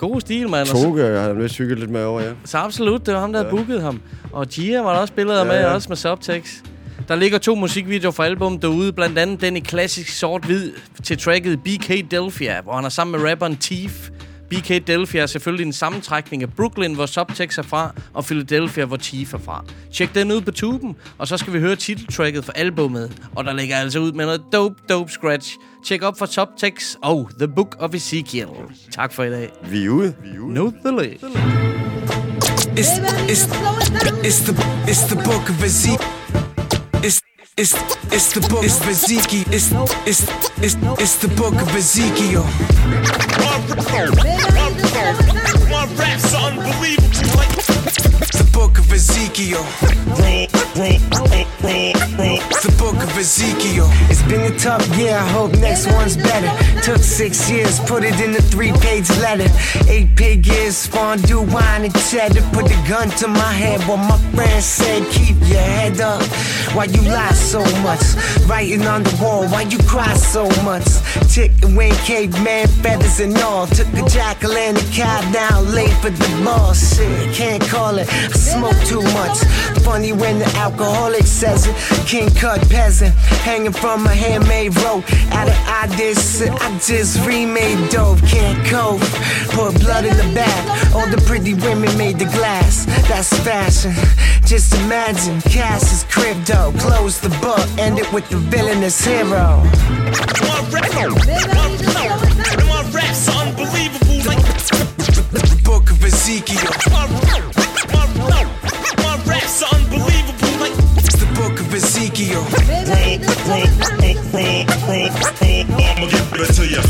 God stil, mand. Toge, jeg har lyst hygget lidt med over, ja. så absolut, det var ham, der havde Ja. booket ham. Og Gia var der også billeder Ja, med, ja. også med subtext. Der ligger to musikvideoer fra albummet derude, blandt andet den i klassisk sort-hvid til tracket BK Delphia, hvor han er sammen med rapperen Thief. BK Delphia er selvfølgelig en sammentrækning af Brooklyn, hvor Subtext er fra, og Philadelphia, hvor Thief er fra. Tjek den ud på tuben, og så skal vi høre titeltracket for albummet. Og der ligger altså ud med noget dope, dope scratch. Tjek op for Subtext og The Book of Ezekiel. Tak for i dag. Vi er ude. Vi er ude. Note the lid. It's it's it's the it's the book of Ezekiel. It's it's the book of Ezekiel. It's it's it's it's the book of Ezekiel. Raps unbelievable. The book of Ezekiel. The book of Ezekiel. It's been a tough year. I hope next one's better. Took six years, put it in a three-page letter. Eight pig years, fondue, wine, and cheddar. Put the gun to my head while my friends said, "Keep your head up." Why you lie so much? Writing on the wall, why you cry so much? Chicken wing, caveman, feathers and all. Took a jackal and a cat, now late for the ball. Shit, can't call it. I smoke too much. Funny when the alcoholic says it. King cut peasant, hanging from a handmade rope. Out of ideas, I just remade dope. Can't cope. Put blood in the bath. All the pretty women made the glass. That's fashion. Just imagine, Cass is crypto. Close the book, end it with the villainous hero. my my, raps unbelievable. Like The book of Ezekiel. My, my, my, my raps are unbelievable. Like It's the book of Ezekiel. I'ma give it to you.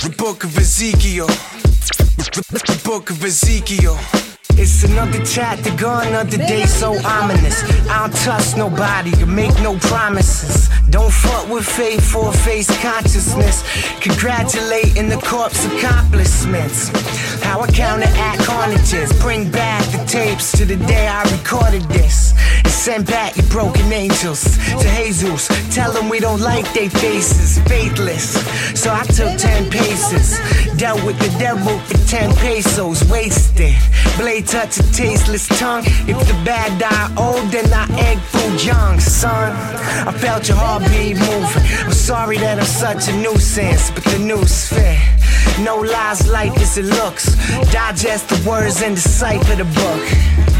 The book of Ezekiel. The book of Ezekiel. It's another chapter, another day so ominous. I don't trust nobody, you make no promises. Don't fuck with faith for face consciousness. Congratulating the corpse accomplishments. How I counteract carnages. Bring back the tapes to the day I recorded this. Send back your broken angels to Jesus. Tell them we don't like their faces. Faithless. So I took 10 paces. Dealt with the devil for 10 pesos. Wasted. Blade touch a tasteless tongue. If the bad die old, then I egg food young, son. I felt your heartbeat moving. I'm sorry that I'm such a nuisance, but the news fit. No lies like as it looks. Digest the words and decipher the book.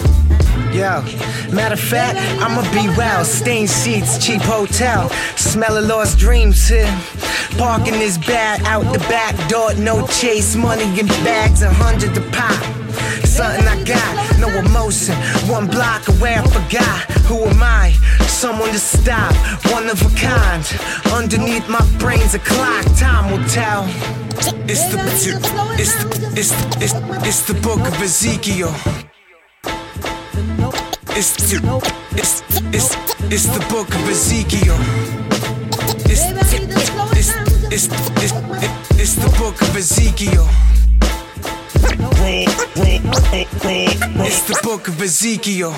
Yo, matter of fact, I'ma be well. Stained sheets, cheap hotel. Smell of lost dreams here. Parking is bad out the back door. No chase, money in bags, a hundred a pop. Something I got. No emotion, one block away, I forgot. Who am I? Someone to stop, one of a kind. Underneath my brain's a clock, time will tell. It's the, it's, it's, it's, it's the book of Ezekiel. It's the, it's, it's, it's the book of Ezekiel. It's, it's, it's, it's, it's, it's the book of Ezekiel. It's the book of Ezekiel.